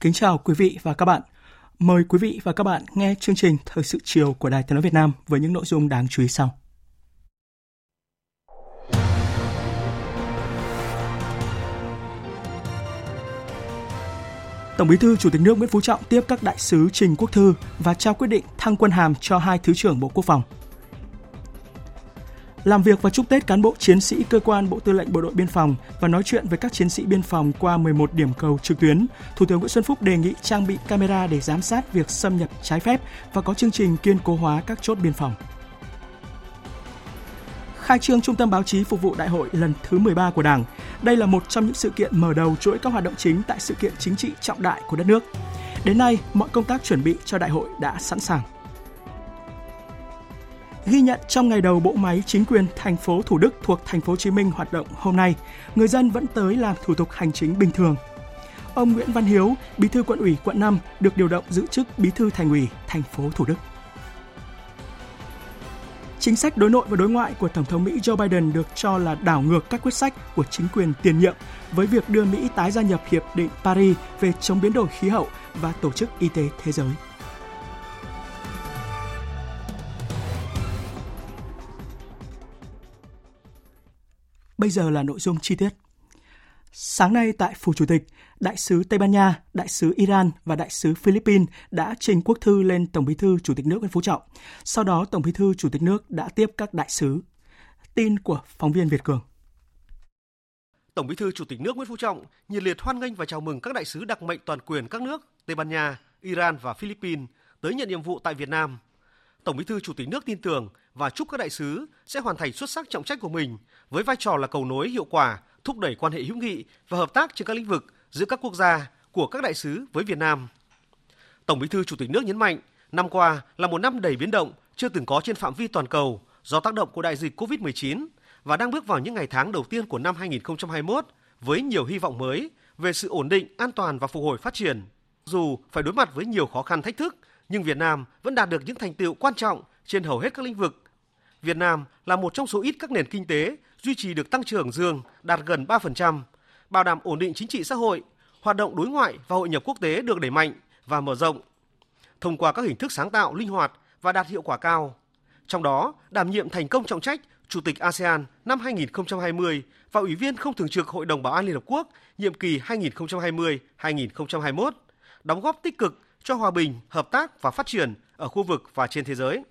Kính chào quý vị và các bạn. Mời quý vị và các bạn nghe chương trình Thời sự chiều của Đài Tiếng nói Việt Nam với những nội dung đáng chú ý sau. Tổng Bí thư Chủ tịch nước Nguyễn Phú Trọng tiếp các đại sứ Trình Quốc Thư và trao quyết định thăng quân hàm cho hai thứ trưởng Bộ Quốc phòng làm việc và chúc Tết cán bộ chiến sĩ cơ quan Bộ Tư lệnh Bộ đội Biên phòng và nói chuyện với các chiến sĩ biên phòng qua 11 điểm cầu trực tuyến, Thủ tướng Nguyễn Xuân Phúc đề nghị trang bị camera để giám sát việc xâm nhập trái phép và có chương trình kiên cố hóa các chốt biên phòng. Khai trương Trung tâm báo chí phục vụ đại hội lần thứ 13 của Đảng. Đây là một trong những sự kiện mở đầu chuỗi các hoạt động chính tại sự kiện chính trị trọng đại của đất nước. Đến nay, mọi công tác chuẩn bị cho đại hội đã sẵn sàng ghi nhận trong ngày đầu bộ máy chính quyền thành phố Thủ Đức thuộc thành phố Hồ Chí Minh hoạt động hôm nay, người dân vẫn tới làm thủ tục hành chính bình thường. Ông Nguyễn Văn Hiếu, Bí thư quận ủy quận 5 được điều động giữ chức Bí thư thành ủy thành phố Thủ Đức. Chính sách đối nội và đối ngoại của Tổng thống Mỹ Joe Biden được cho là đảo ngược các quyết sách của chính quyền tiền nhiệm với việc đưa Mỹ tái gia nhập Hiệp định Paris về chống biến đổi khí hậu và Tổ chức Y tế Thế giới. Bây giờ là nội dung chi tiết. Sáng nay tại Phủ Chủ tịch, Đại sứ Tây Ban Nha, Đại sứ Iran và Đại sứ Philippines đã trình quốc thư lên Tổng bí thư Chủ tịch nước Nguyễn Phú Trọng. Sau đó, Tổng bí thư Chủ tịch nước đã tiếp các đại sứ. Tin của phóng viên Việt Cường. Tổng bí thư Chủ tịch nước Nguyễn Phú Trọng nhiệt liệt hoan nghênh và chào mừng các đại sứ đặc mệnh toàn quyền các nước Tây Ban Nha, Iran và Philippines tới nhận nhiệm vụ tại Việt Nam. Tổng bí thư Chủ tịch nước tin tưởng và chúc các đại sứ sẽ hoàn thành xuất sắc trọng trách của mình với vai trò là cầu nối hiệu quả, thúc đẩy quan hệ hữu nghị và hợp tác trên các lĩnh vực giữa các quốc gia của các đại sứ với Việt Nam. Tổng Bí thư Chủ tịch nước nhấn mạnh, năm qua là một năm đầy biến động chưa từng có trên phạm vi toàn cầu do tác động của đại dịch COVID-19 và đang bước vào những ngày tháng đầu tiên của năm 2021 với nhiều hy vọng mới về sự ổn định, an toàn và phục hồi phát triển. Dù phải đối mặt với nhiều khó khăn thách thức, nhưng Việt Nam vẫn đạt được những thành tựu quan trọng trên hầu hết các lĩnh vực. Việt Nam là một trong số ít các nền kinh tế duy trì được tăng trưởng dương đạt gần 3%, bảo đảm ổn định chính trị xã hội, hoạt động đối ngoại và hội nhập quốc tế được đẩy mạnh và mở rộng. Thông qua các hình thức sáng tạo, linh hoạt và đạt hiệu quả cao. Trong đó, đảm nhiệm thành công trọng trách Chủ tịch ASEAN năm 2020 và Ủy viên không thường trực Hội đồng Bảo an Liên Hợp Quốc nhiệm kỳ 2020-2021, đóng góp tích cực cho hòa bình, hợp tác và phát triển ở khu vực và trên thế giới.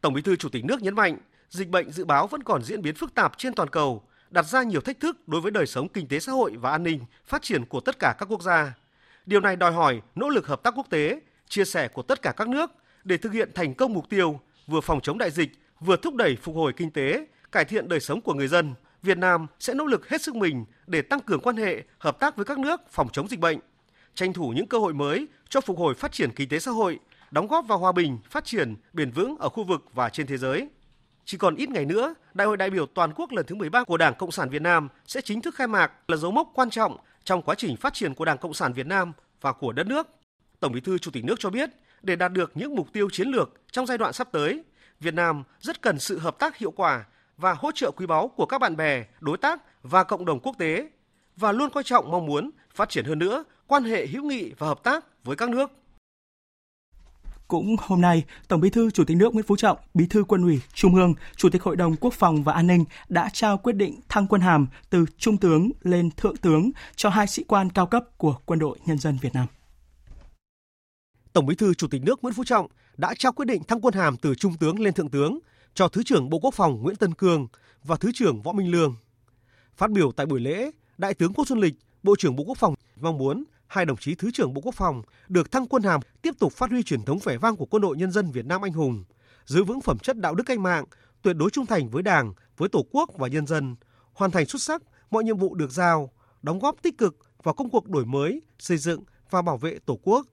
Tổng Bí thư Chủ tịch nước nhấn mạnh, dịch bệnh dự báo vẫn còn diễn biến phức tạp trên toàn cầu, đặt ra nhiều thách thức đối với đời sống kinh tế xã hội và an ninh, phát triển của tất cả các quốc gia. Điều này đòi hỏi nỗ lực hợp tác quốc tế, chia sẻ của tất cả các nước để thực hiện thành công mục tiêu vừa phòng chống đại dịch, vừa thúc đẩy phục hồi kinh tế, cải thiện đời sống của người dân. Việt Nam sẽ nỗ lực hết sức mình để tăng cường quan hệ, hợp tác với các nước phòng chống dịch bệnh, tranh thủ những cơ hội mới cho phục hồi phát triển kinh tế xã hội, đóng góp vào hòa bình, phát triển bền vững ở khu vực và trên thế giới. Chỉ còn ít ngày nữa, Đại hội đại biểu toàn quốc lần thứ 13 của Đảng Cộng sản Việt Nam sẽ chính thức khai mạc là dấu mốc quan trọng trong quá trình phát triển của Đảng Cộng sản Việt Nam và của đất nước. Tổng Bí thư Chủ tịch nước cho biết, để đạt được những mục tiêu chiến lược trong giai đoạn sắp tới, Việt Nam rất cần sự hợp tác hiệu quả và hỗ trợ quý báu của các bạn bè, đối tác và cộng đồng quốc tế và luôn coi trọng mong muốn phát triển hơn nữa quan hệ hữu nghị và hợp tác với các nước. Cũng hôm nay, Tổng Bí thư Chủ tịch nước Nguyễn Phú Trọng, Bí thư Quân ủy Trung ương, Chủ tịch Hội đồng Quốc phòng và An ninh đã trao quyết định thăng quân hàm từ trung tướng lên thượng tướng cho hai sĩ quan cao cấp của Quân đội Nhân dân Việt Nam. Tổng Bí thư Chủ tịch nước Nguyễn Phú Trọng đã trao quyết định thăng quân hàm từ trung tướng lên thượng tướng cho Thứ trưởng Bộ Quốc phòng Nguyễn Tân Cương và Thứ trưởng Võ Minh Lương. Phát biểu tại buổi lễ, Đại tướng Ngô Xuân Lịch, Bộ trưởng Bộ Quốc phòng mong muốn hai đồng chí Thứ trưởng Bộ Quốc phòng được thăng quân hàm tiếp tục phát huy truyền thống vẻ vang của quân đội nhân dân Việt Nam anh hùng, giữ vững phẩm chất đạo đức cách mạng, tuyệt đối trung thành với Đảng, với Tổ quốc và nhân dân, hoàn thành xuất sắc mọi nhiệm vụ được giao, đóng góp tích cực vào công cuộc đổi mới, xây dựng và bảo vệ Tổ quốc.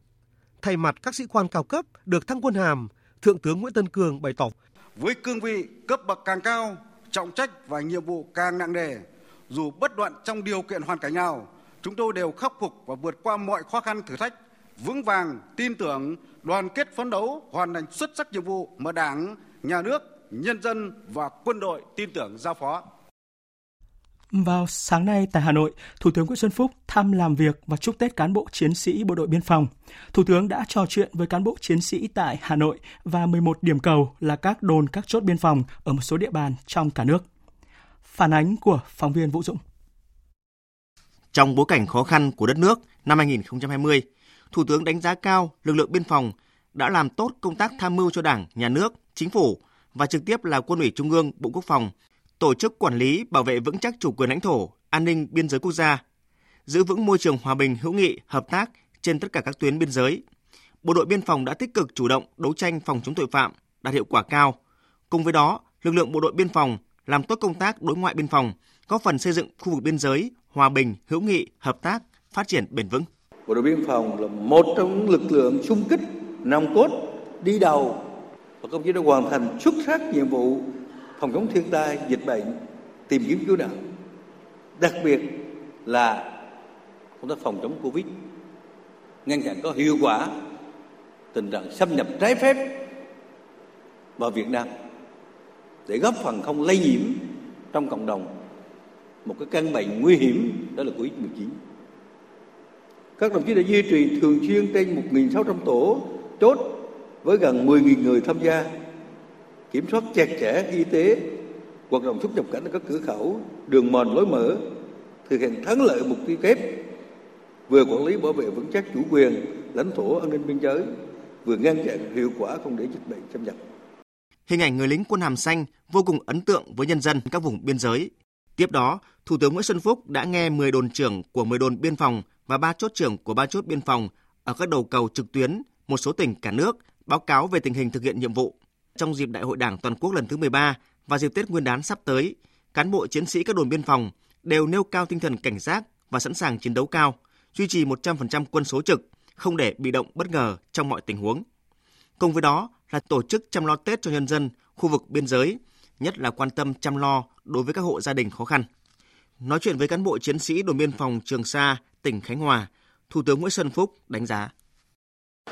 Thay mặt các sĩ quan cao cấp được thăng quân hàm, Thượng tướng Nguyễn Tân Cường bày tỏ với cương vị cấp bậc càng cao, trọng trách và nhiệm vụ càng nặng nề, dù bất đoạn trong điều kiện hoàn cảnh nào, chúng tôi đều khắc phục và vượt qua mọi khó khăn thử thách, vững vàng, tin tưởng, đoàn kết phấn đấu, hoàn thành xuất sắc nhiệm vụ mà Đảng, Nhà nước, nhân dân và quân đội tin tưởng giao phó. Vào sáng nay tại Hà Nội, Thủ tướng Nguyễn Xuân Phúc thăm làm việc và chúc Tết cán bộ chiến sĩ bộ đội biên phòng. Thủ tướng đã trò chuyện với cán bộ chiến sĩ tại Hà Nội và 11 điểm cầu là các đồn các chốt biên phòng ở một số địa bàn trong cả nước. Phản ánh của phóng viên Vũ Dũng. Trong bối cảnh khó khăn của đất nước năm 2020, Thủ tướng đánh giá cao lực lượng biên phòng đã làm tốt công tác tham mưu cho Đảng, Nhà nước, Chính phủ và trực tiếp là Quân ủy Trung ương, Bộ Quốc phòng, tổ chức quản lý bảo vệ vững chắc chủ quyền lãnh thổ, an ninh biên giới quốc gia, giữ vững môi trường hòa bình hữu nghị, hợp tác trên tất cả các tuyến biên giới. Bộ đội biên phòng đã tích cực chủ động đấu tranh phòng chống tội phạm, đạt hiệu quả cao. Cùng với đó, lực lượng bộ đội biên phòng làm tốt công tác đối ngoại biên phòng, góp phần xây dựng khu vực biên giới hòa bình, hữu nghị, hợp tác, phát triển bền vững. Bộ đội biên phòng là một trong những lực lượng xung kích nòng cốt đi đầu và công chí đã hoàn thành xuất sắc nhiệm vụ phòng chống thiên tai, dịch bệnh, tìm kiếm cứu nạn. Đặc biệt là công tác phòng chống Covid, ngăn chặn có hiệu quả tình trạng xâm nhập trái phép vào Việt Nam để góp phần không lây nhiễm trong cộng đồng một cái căn bệnh nguy hiểm đó là Covid-19. Các đồng chí đã duy trì thường xuyên trên 1.600 tổ chốt với gần 10.000 người tham gia, kiểm soát chặt chẽ y tế, hoạt động xuất nhập cảnh ở các cửa khẩu, đường mòn lối mở, thực hiện thắng lợi mục tiêu kép, vừa quản lý bảo vệ vững chắc chủ quyền, lãnh thổ an ninh biên giới, vừa ngăn chặn hiệu quả không để dịch bệnh xâm nhập. Hình ảnh người lính quân hàm xanh vô cùng ấn tượng với nhân dân các vùng biên giới. Tiếp đó, Thủ tướng Nguyễn Xuân Phúc đã nghe 10 đồn trưởng của 10 đồn biên phòng và 3 chốt trưởng của 3 chốt biên phòng ở các đầu cầu trực tuyến một số tỉnh cả nước báo cáo về tình hình thực hiện nhiệm vụ. Trong dịp Đại hội Đảng toàn quốc lần thứ 13 và dịp Tết Nguyên đán sắp tới, cán bộ chiến sĩ các đồn biên phòng đều nêu cao tinh thần cảnh giác và sẵn sàng chiến đấu cao, duy trì 100% quân số trực, không để bị động bất ngờ trong mọi tình huống. Cùng với đó là tổ chức chăm lo Tết cho nhân dân khu vực biên giới, nhất là quan tâm chăm lo đối với các hộ gia đình khó khăn. Nói chuyện với cán bộ chiến sĩ đồn biên phòng Trường Sa, tỉnh Khánh Hòa, Thủ tướng Nguyễn Xuân Phúc đánh giá.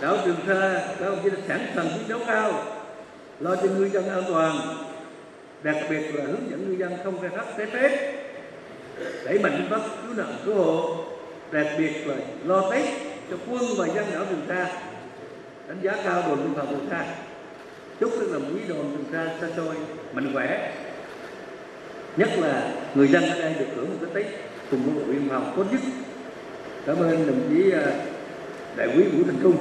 Đảo Trường Sa, các ông chí đã sẵn sàng chiến đấu cao, lo cho ngư dân an toàn, đặc biệt là hướng dẫn ngư dân không khai thác trái phép, đẩy mạnh công tác cứu nạn cứu hộ, đặc biệt là lo Tết cho quân và dân đảo Trường Sa, đánh giá cao đồn biên phòng Trường Sa. Chúc các đồng chí đồn Trường Sa xa xôi, mạnh khỏe, nhất là người dân ở đây được hưởng một cái tết cùng với bộ biên phòng tốt nhất. Cảm ơn đồng chí à, đại quý vũ thành trung.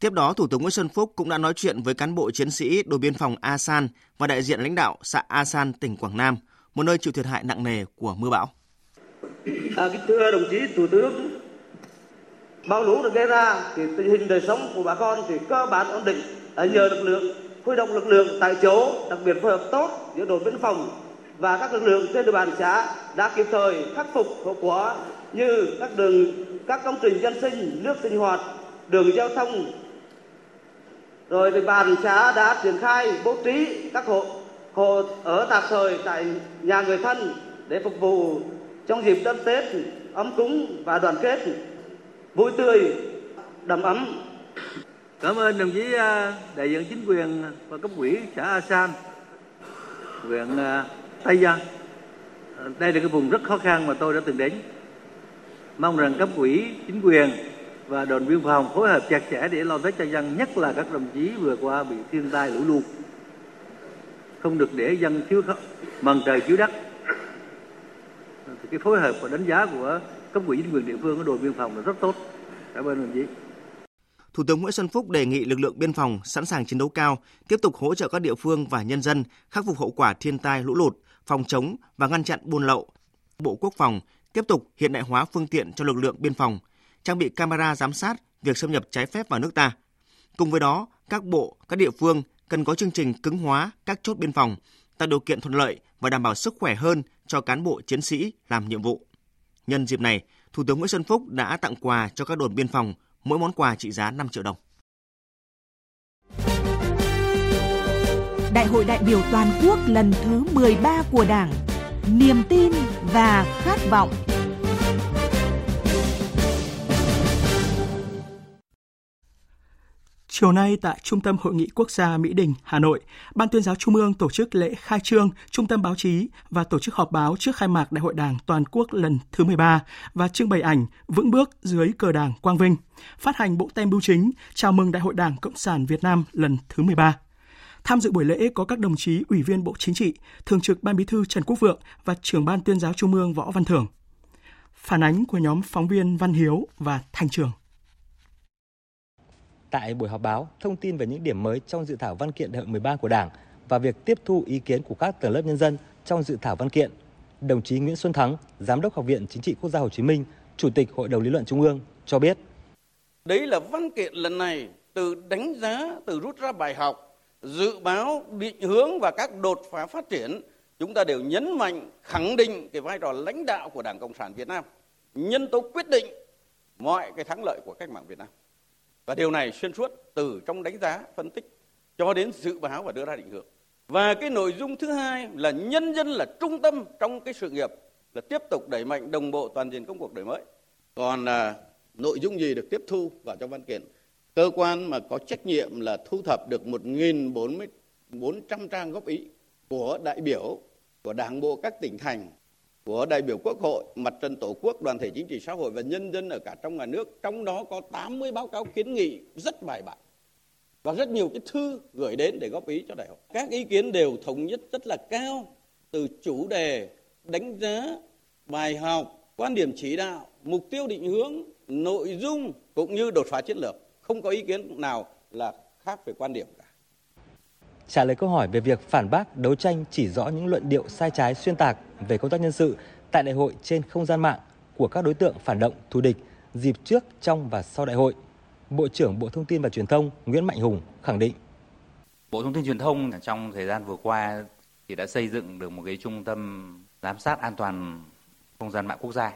Tiếp đó, Thủ tướng Nguyễn Xuân Phúc cũng đã nói chuyện với cán bộ chiến sĩ đồn biên phòng Asan và đại diện lãnh đạo xã Asan, tỉnh Quảng Nam, một nơi chịu thiệt hại nặng nề của mưa bão. À, thưa đồng chí Thủ tướng, bão lũ được gây ra thì tình hình đời sống của bà con thì cơ bản ổn định. Đã nhờ lực lượng, huy động lực lượng tại chỗ, đặc biệt phối hợp tốt giữa đồn biên phòng và các lực lượng trên địa bàn xã đã kịp thời khắc phục hậu quả như các đường, các công trình dân sinh, nước sinh hoạt, đường giao thông. Rồi địa bàn xã đã triển khai bố trí các hộ hộ ở tạm thời tại nhà người thân để phục vụ trong dịp đón Tết, ấm cúng và đoàn kết vui tươi đầm ấm Cảm ơn đồng chí à, đại diện chính quyền và cấp ủy xã A San, huyện à, Tây Giang. À, đây là cái vùng rất khó khăn mà tôi đã từng đến. Mong rằng cấp ủy, chính quyền và đồn biên phòng phối hợp chặt chẽ để lo tết cho dân, nhất là các đồng chí vừa qua bị thiên tai lũ lụt. Không được để dân thiếu mần trời chiếu đất. Thì cái phối hợp và đánh giá của cấp ủy chính quyền địa phương ở đồn biên phòng là rất tốt. Cảm ơn đồng chí. Thủ tướng Nguyễn Xuân Phúc đề nghị lực lượng biên phòng sẵn sàng chiến đấu cao, tiếp tục hỗ trợ các địa phương và nhân dân khắc phục hậu quả thiên tai lũ lụt, phòng chống và ngăn chặn buôn lậu. Bộ Quốc phòng tiếp tục hiện đại hóa phương tiện cho lực lượng biên phòng, trang bị camera giám sát việc xâm nhập trái phép vào nước ta. Cùng với đó, các bộ, các địa phương cần có chương trình cứng hóa các chốt biên phòng, tạo điều kiện thuận lợi và đảm bảo sức khỏe hơn cho cán bộ chiến sĩ làm nhiệm vụ. Nhân dịp này, Thủ tướng Nguyễn Xuân Phúc đã tặng quà cho các đồn biên phòng, mỗi món quà trị giá 5 triệu đồng. Đại hội đại biểu toàn quốc lần thứ 13 của Đảng, niềm tin và khát vọng Chiều nay tại Trung tâm Hội nghị Quốc gia Mỹ Đình, Hà Nội, Ban tuyên giáo Trung ương tổ chức lễ khai trương Trung tâm báo chí và tổ chức họp báo trước khai mạc Đại hội Đảng toàn quốc lần thứ 13 và trưng bày ảnh vững bước dưới cờ Đảng Quang Vinh, phát hành bộ tem bưu chính chào mừng Đại hội Đảng Cộng sản Việt Nam lần thứ 13. Tham dự buổi lễ có các đồng chí Ủy viên Bộ Chính trị, Thường trực Ban Bí thư Trần Quốc Vượng và Trưởng Ban Tuyên giáo Trung ương Võ Văn Thưởng. Phản ánh của nhóm phóng viên Văn Hiếu và Thành Trường. Tại buổi họp báo, thông tin về những điểm mới trong dự thảo văn kiện đại hội 13 của Đảng và việc tiếp thu ý kiến của các tầng lớp nhân dân trong dự thảo văn kiện, đồng chí Nguyễn Xuân Thắng, Giám đốc Học viện Chính trị Quốc gia Hồ Chí Minh, Chủ tịch Hội đồng lý luận Trung ương cho biết. Đấy là văn kiện lần này từ đánh giá, từ rút ra bài học, dự báo, định hướng và các đột phá phát triển, chúng ta đều nhấn mạnh khẳng định cái vai trò lãnh đạo của Đảng Cộng sản Việt Nam, nhân tố quyết định mọi cái thắng lợi của cách mạng Việt Nam. Và điều này xuyên suốt từ trong đánh giá, phân tích cho đến dự báo và đưa ra định hướng. Và cái nội dung thứ hai là nhân dân là trung tâm trong cái sự nghiệp là tiếp tục đẩy mạnh đồng bộ toàn diện công cuộc đổi mới. Còn à, nội dung gì được tiếp thu vào trong văn kiện? Cơ quan mà có trách nhiệm là thu thập được 1.400 trang góp ý của đại biểu, của đảng bộ các tỉnh thành, của đại biểu Quốc hội, Mặt trận Tổ quốc, đoàn thể chính trị xã hội và nhân dân ở cả trong nhà nước. Trong đó có 80 báo cáo kiến nghị rất bài bản và rất nhiều cái thư gửi đến để góp ý cho đại hội. Các ý kiến đều thống nhất rất là cao từ chủ đề, đánh giá, bài học, quan điểm chỉ đạo, mục tiêu định hướng, nội dung cũng như đột phá chiến lược. Không có ý kiến nào là khác về quan điểm cả. Trả lời câu hỏi về việc phản bác, đấu tranh chỉ rõ những luận điệu sai trái xuyên tạc về công tác nhân sự tại đại hội trên không gian mạng của các đối tượng phản động thù địch dịp trước, trong và sau đại hội, Bộ trưởng Bộ Thông tin và Truyền thông Nguyễn Mạnh Hùng khẳng định. Bộ Thông tin Truyền thông trong thời gian vừa qua thì đã xây dựng được một cái trung tâm giám sát an toàn không gian mạng quốc gia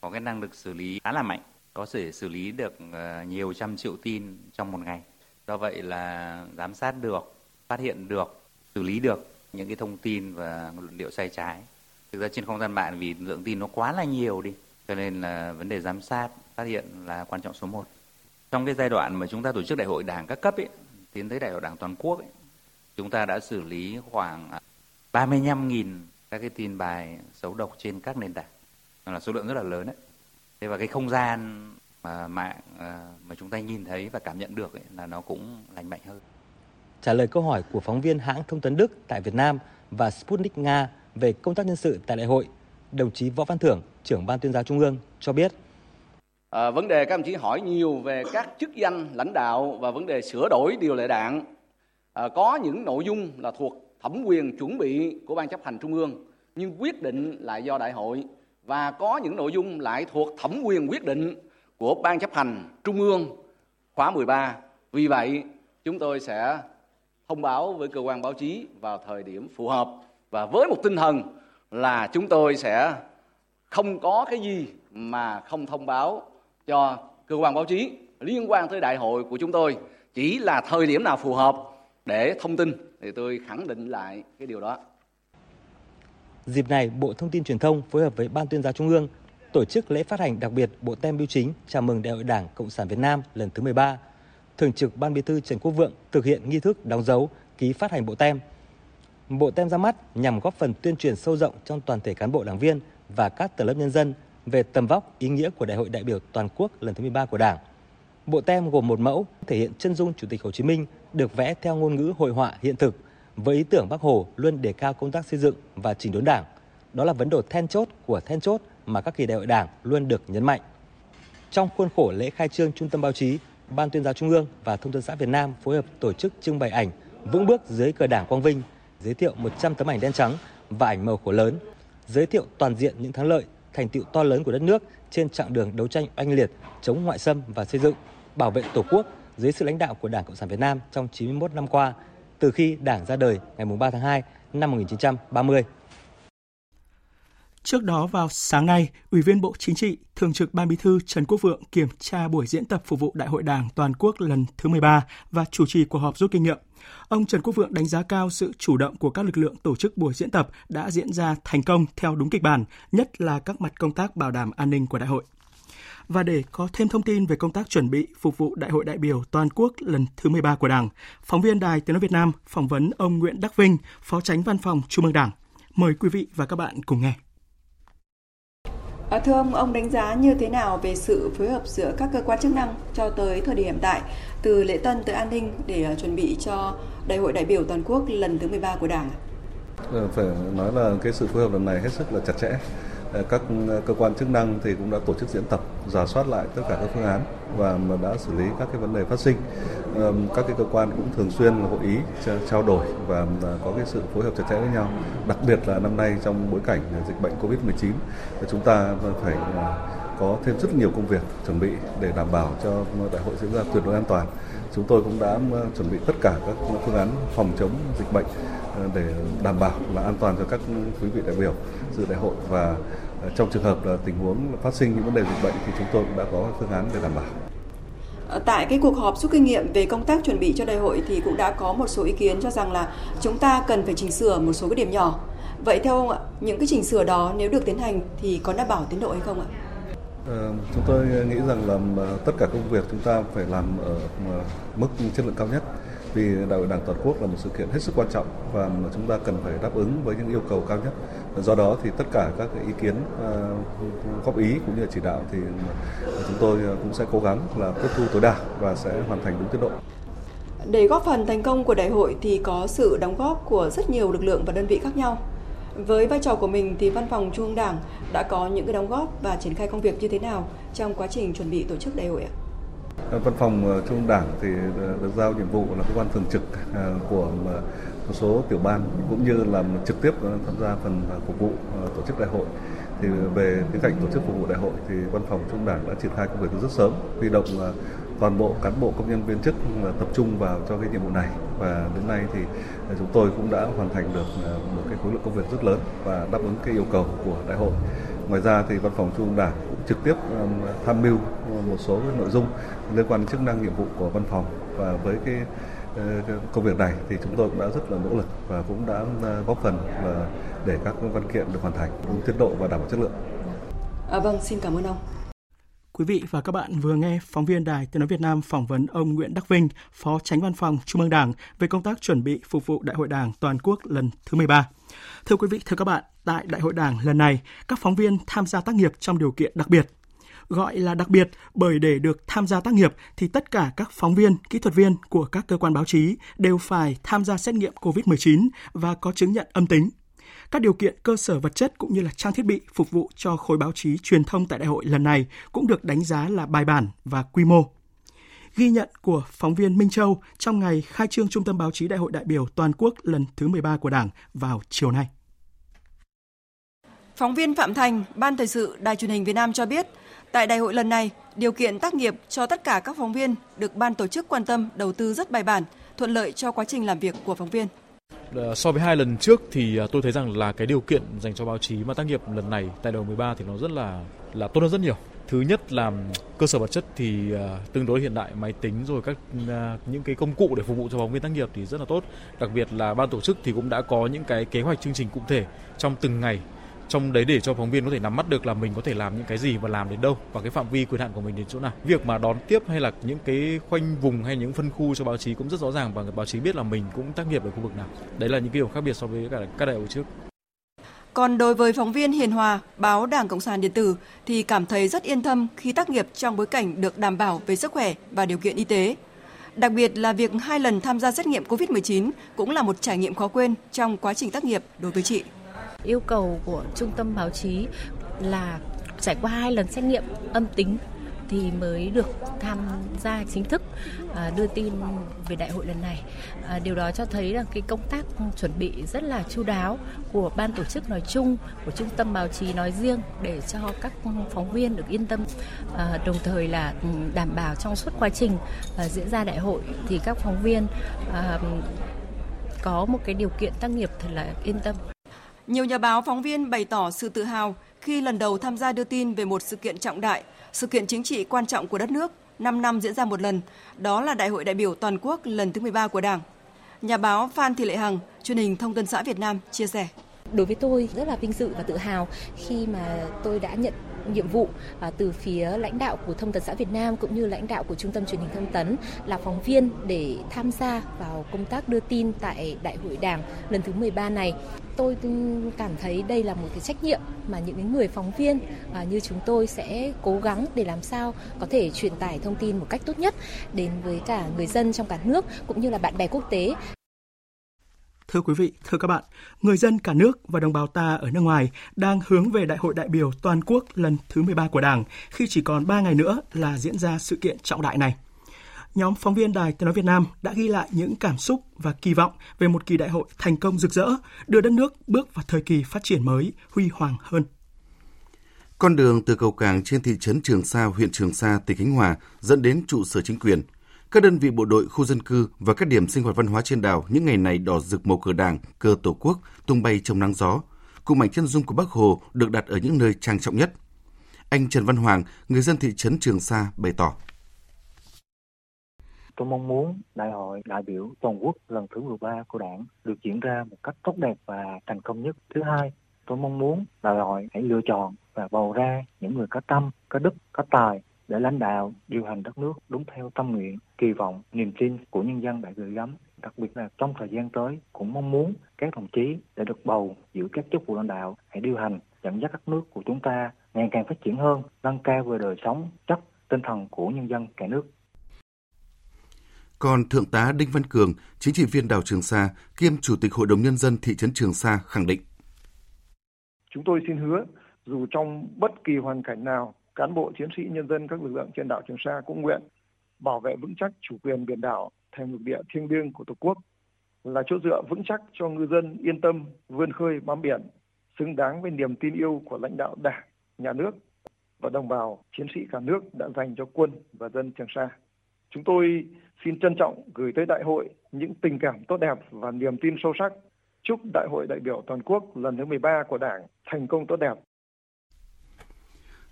có cái năng lực xử lý khá là mạnh, có thể xử lý được ờ, nhiều trăm triệu tin trong một ngày. Do vậy là giám sát được, phát hiện được, xử lý được những cái thông tin và luận điệu sai trái. Thực ra trên không gian mạng vì lượng tin nó quá là nhiều đi cho nên là vấn đề giám sát phát hiện là quan trọng số 1 trong cái giai đoạn mà chúng ta tổ chức đại hội đảng các cấp ấy, tiến tới đại hội đảng toàn quốc ấy, chúng ta đã xử lý khoảng 35.000 các cái tin bài xấu độc trên các nền tảng. Là số lượng rất là lớn đấy thế và cái không gian mà mạng à, mà chúng ta nhìn thấy và cảm nhận được ấy, là nó cũng lành mạnh hơn trả lời câu hỏi của phóng viên hãng thông tấn Đức tại Việt Nam và Sputnik Nga về công tác nhân sự tại đại hội, đồng chí Võ Văn Thưởng, trưởng ban tuyên giáo Trung ương cho biết. À, vấn đề các đồng chí hỏi nhiều về các chức danh lãnh đạo và vấn đề sửa đổi điều lệ đảng. À, có những nội dung là thuộc thẩm quyền chuẩn bị của ban chấp hành trung ương nhưng quyết định lại do đại hội và có những nội dung lại thuộc thẩm quyền quyết định của ban chấp hành trung ương khóa 13. Vì vậy, chúng tôi sẽ thông báo với cơ quan báo chí vào thời điểm phù hợp và với một tinh thần là chúng tôi sẽ không có cái gì mà không thông báo cho cơ quan báo chí liên quan tới đại hội của chúng tôi chỉ là thời điểm nào phù hợp để thông tin thì tôi khẳng định lại cái điều đó. Dịp này, Bộ Thông tin Truyền thông phối hợp với Ban tuyên giáo Trung ương tổ chức lễ phát hành đặc biệt bộ tem biêu chính chào mừng Đại hội Đảng Cộng sản Việt Nam lần thứ 13. Thường trực Ban Bí thư Trần Quốc Vượng thực hiện nghi thức đóng dấu ký phát hành bộ tem Bộ tem ra mắt nhằm góp phần tuyên truyền sâu rộng trong toàn thể cán bộ đảng viên và các tầng lớp nhân dân về tầm vóc, ý nghĩa của Đại hội đại biểu toàn quốc lần thứ 13 của Đảng. Bộ tem gồm một mẫu thể hiện chân dung Chủ tịch Hồ Chí Minh được vẽ theo ngôn ngữ hội họa hiện thực với ý tưởng Bác Hồ luôn đề cao công tác xây dựng và chỉnh đốn Đảng. Đó là vấn đề then chốt của then chốt mà các kỳ đại hội Đảng luôn được nhấn mạnh. Trong khuôn khổ lễ khai trương Trung tâm báo chí, Ban tuyên giáo Trung ương và Thông tấn xã Việt Nam phối hợp tổ chức trưng bày ảnh Vững bước dưới cờ Đảng Quang Vinh, giới thiệu 100 tấm ảnh đen trắng và ảnh màu khổ lớn, giới thiệu toàn diện những thắng lợi, thành tựu to lớn của đất nước trên chặng đường đấu tranh oanh liệt chống ngoại xâm và xây dựng, bảo vệ Tổ quốc dưới sự lãnh đạo của Đảng Cộng sản Việt Nam trong 91 năm qua, từ khi Đảng ra đời ngày 3 tháng 2 năm 1930. Trước đó vào sáng nay, Ủy viên Bộ Chính trị, Thường trực Ban Bí thư Trần Quốc Vượng kiểm tra buổi diễn tập phục vụ Đại hội Đảng toàn quốc lần thứ 13 và chủ trì cuộc họp rút kinh nghiệm. Ông Trần Quốc Vượng đánh giá cao sự chủ động của các lực lượng tổ chức buổi diễn tập đã diễn ra thành công theo đúng kịch bản, nhất là các mặt công tác bảo đảm an ninh của đại hội. Và để có thêm thông tin về công tác chuẩn bị phục vụ Đại hội đại biểu toàn quốc lần thứ 13 của Đảng, phóng viên Đài Tiếng nói Việt Nam phỏng vấn ông Nguyễn Đắc Vinh, Phó Tránh Văn phòng Trung ương Đảng. Mời quý vị và các bạn cùng nghe. À, thưa ông, ông đánh giá như thế nào về sự phối hợp giữa các cơ quan chức năng cho tới thời điểm hiện tại, từ lễ tân tới an ninh để uh, chuẩn bị cho Đại hội đại biểu toàn quốc lần thứ 13 của Đảng? Ờ, phải nói là cái sự phối hợp lần này hết sức là chặt chẽ. Ờ, các ờ, cơ quan chức năng thì cũng đã tổ chức diễn tập, giả soát lại tất cả các phương án và đã xử lý các cái vấn đề phát sinh. Các cái cơ quan cũng thường xuyên hội ý, trao đổi và có cái sự phối hợp chặt chẽ với nhau. Đặc biệt là năm nay trong bối cảnh ờ, dịch bệnh Covid-19, chúng ta phải có thêm rất nhiều công việc chuẩn bị để đảm bảo cho đại hội diễn ra tuyệt đối an toàn. Chúng tôi cũng đã chuẩn bị tất cả các phương án phòng chống dịch bệnh để đảm bảo là an toàn cho các quý vị đại biểu dự đại hội và ờ, trong trường hợp là tình huống phát sinh những vấn đề dịch bệnh thì chúng tôi cũng đã có phương án để đảm bảo. Ờ, tại cái cuộc họp rút kinh nghiệm về công tác chuẩn bị cho đại hội thì cũng đã có một số ý kiến cho rằng là chúng ta cần phải chỉnh sửa một số cái điểm nhỏ. Vậy theo ông ạ, những cái chỉnh sửa đó nếu được tiến hành thì có đảm bảo tiến độ hay không ạ? Ờ, chúng tôi nghĩ rằng là tất cả công việc chúng ta phải làm ở mức chất lượng cao nhất vì đại hội đảng toàn quốc là một sự kiện hết sức quan trọng và chúng ta cần phải đáp ứng với những yêu cầu cao nhất. Do đó thì tất cả các ý kiến ờ, góp ý cũng như là chỉ đạo thì chúng tôi cũng sẽ cố gắng là tiếp thu tối đa và sẽ hoàn thành đúng tiến độ. Để góp phần thành công của đại hội thì có sự đóng góp của rất nhiều lực lượng và đơn vị khác nhau. Với vai trò của mình thì văn phòng trung ương đảng đã có những cái đóng góp và triển khai công việc như thế nào trong quá trình chuẩn bị tổ chức đại hội ạ? Văn phòng ờ, Trung ương Đảng thì ờ, được giao nhiệm vụ là cơ quan thường trực ờ, của một số tiểu ban cũng như là trực tiếp tham gia phần phục vụ tổ chức đại hội. Thì về cái cạnh tổ chức phục vụ đại hội thì văn phòng trung đảng đã triển khai công việc từ rất sớm, huy động toàn bộ cán bộ, công nhân, viên chức tập trung vào cho cái nhiệm vụ này. Và đến nay thì chúng tôi cũng đã hoàn thành được một cái khối lượng công việc rất lớn và đáp ứng cái yêu cầu của đại hội. Ngoài ra thì văn phòng trung ương đảng cũng trực tiếp tham mưu một số cái nội dung liên quan đến chức năng nhiệm vụ của văn phòng và với cái công việc này thì chúng tôi cũng đã rất là nỗ lực và cũng đã góp phần là để các văn kiện được hoàn thành đúng tiến độ và đảm bảo chất lượng. À, vâng, xin cảm ơn ông. Quý vị và các bạn vừa nghe phóng viên Đài Tiếng nói Việt Nam phỏng vấn ông Nguyễn Đắc Vinh, Phó Tránh Văn phòng Trung ương Đảng về công tác chuẩn bị phục vụ Đại hội Đảng toàn quốc lần thứ 13. Thưa quý vị, thưa các bạn, tại Đại hội Đảng lần này, các phóng viên tham gia tác nghiệp trong điều kiện đặc biệt. Gọi là đặc biệt bởi để được tham gia tác nghiệp thì tất cả các phóng viên, kỹ thuật viên của các cơ quan báo chí đều phải tham gia xét nghiệm COVID-19 và có chứng nhận âm tính. Các điều kiện cơ sở vật chất cũng như là trang thiết bị phục vụ cho khối báo chí truyền thông tại đại hội lần này cũng được đánh giá là bài bản và quy mô. Ghi nhận của phóng viên Minh Châu trong ngày khai trương Trung tâm Báo chí Đại hội đại biểu toàn quốc lần thứ 13 của Đảng vào chiều nay. Phóng viên Phạm Thành, Ban Thời sự Đài truyền hình Việt Nam cho biết, tại đại hội lần này, điều kiện tác nghiệp cho tất cả các phóng viên được ban tổ chức quan tâm đầu tư rất bài bản, thuận lợi cho quá trình làm việc của phóng viên. Ờ, so với hai lần trước thì à, tôi thấy rằng là cái điều kiện dành cho báo chí mà tác nghiệp lần này tại đầu 13 thì nó rất là là tốt hơn rất nhiều. Thứ nhất là cơ sở vật chất thì à, tương đối hiện đại, máy tính rồi các à, những cái công cụ để phục vụ cho phóng viên tác nghiệp thì rất là tốt. Đặc biệt là ban tổ chức thì cũng đã có những cái kế hoạch chương trình cụ thể trong từng ngày trong đấy để cho phóng viên có thể nắm bắt được là mình có thể làm những cái gì và làm đến đâu và cái phạm vi quyền hạn của mình đến chỗ nào việc mà đón tiếp hay là những cái khoanh vùng hay những phân khu cho báo chí cũng rất rõ ràng và báo chí biết là mình cũng tác nghiệp ở khu vực nào đấy là những cái điều khác biệt so với cả các đại hội trước còn đối với phóng viên Hiền Hòa, báo Đảng Cộng sản Điện tử thì cảm thấy rất yên tâm khi tác nghiệp trong bối cảnh được đảm bảo về sức khỏe và điều kiện y tế. Đặc biệt là việc hai lần tham gia xét nghiệm COVID-19 cũng là một trải nghiệm khó quên trong quá trình tác nghiệp đối với chị. Yêu cầu của trung tâm báo chí là trải qua hai lần xét nghiệm âm tính thì mới được tham gia chính thức à, đưa tin về đại hội lần này. À, điều đó cho thấy là cái công tác chuẩn bị rất là chu đáo của ban tổ chức nói chung, của trung tâm báo chí nói riêng để cho các phóng viên được yên tâm. À, đồng thời là ừ, đảm bảo trong suốt quá trình diễn ra đại hội thì các phóng viên có một cái điều kiện tác nghiệp thật là yên tâm. Nhiều nhà báo phóng viên bày tỏ sự tự hào khi lần đầu tham gia đưa tin về một sự kiện trọng đại, sự kiện chính trị quan trọng của đất nước, 5 năm diễn ra một lần, đó là Đại hội đại biểu toàn quốc lần thứ 13 của Đảng. Nhà báo Phan Thị Lệ Hằng, truyền hình Thông tấn xã Việt Nam chia sẻ. Đối với tôi rất là vinh dự và tự hào khi mà tôi đã nhận nhiệm vụ à, từ phía lãnh đạo của Thông tấn xã Việt Nam cũng như lãnh đạo của Trung tâm truyền hình thông tấn là phóng viên để tham gia vào công tác đưa tin tại Đại hội Đảng lần thứ 13 này. Tôi cảm thấy đây là một cái trách nhiệm mà những người phóng viên à, như chúng tôi sẽ cố gắng để làm sao có thể truyền tải thông tin một cách tốt nhất đến với cả người dân trong cả nước cũng như là bạn bè quốc tế Thưa quý vị, thưa các bạn, người dân cả nước và đồng bào ta ở nước ngoài đang hướng về Đại hội đại biểu toàn quốc lần thứ 13 của Đảng khi chỉ còn 3 ngày nữa là diễn ra sự kiện trọng đại này. Nhóm phóng viên Đài Tiếng nói Việt Nam đã ghi lại những cảm xúc và kỳ vọng về một kỳ đại hội thành công rực rỡ, đưa đất nước bước vào thời kỳ phát triển mới, huy hoàng hơn. Con đường từ cầu cảng trên thị trấn Trường Sa, huyện Trường Sa, tỉnh Khánh Hòa dẫn đến trụ sở chính quyền – các đơn vị bộ đội, khu dân cư và các điểm sinh hoạt văn hóa trên đảo những ngày này đỏ rực màu cờ đảng, cờ tổ quốc tung bay trong nắng gió. Cùng ảnh chân dung của Bác Hồ được đặt ở những nơi trang trọng nhất. Anh Trần Văn Hoàng, người dân thị trấn Trường Sa bày tỏ. Tôi mong muốn đại hội đại biểu toàn quốc lần thứ 13 của đảng được diễn ra một cách tốt đẹp và thành công nhất. Thứ hai, tôi mong muốn đại hội hãy lựa chọn và bầu ra những người có tâm, có đức, có tài để lãnh đạo điều hành đất nước đúng theo tâm nguyện, kỳ vọng, niềm tin của nhân dân đã gửi gắm. Đặc biệt là trong thời gian tới cũng mong muốn các đồng chí để được bầu giữ các chức vụ lãnh đạo hãy điều hành dẫn dắt đất nước của chúng ta ngày càng phát triển hơn, nâng cao về đời sống, chất tinh thần của nhân dân cả nước. Còn Thượng tá Đinh Văn Cường, chính trị viên đảo Trường Sa, kiêm Chủ tịch Hội đồng Nhân dân thị trấn Trường Sa khẳng định. Chúng tôi xin hứa, dù trong bất kỳ hoàn cảnh nào, cán bộ chiến sĩ nhân dân các lực lượng trên đảo Trường Sa cũng nguyện bảo vệ vững chắc chủ quyền biển đảo thành lục địa thiêng liêng của Tổ quốc là chỗ dựa vững chắc cho ngư dân yên tâm vươn khơi bám biển, xứng đáng với niềm tin yêu của lãnh đạo Đảng, Nhà nước và đồng bào chiến sĩ cả nước đã dành cho quân và dân Trường Sa. Chúng tôi xin trân trọng gửi tới đại hội những tình cảm tốt đẹp và niềm tin sâu sắc. Chúc Đại hội đại biểu toàn quốc lần thứ 13 của Đảng thành công tốt đẹp,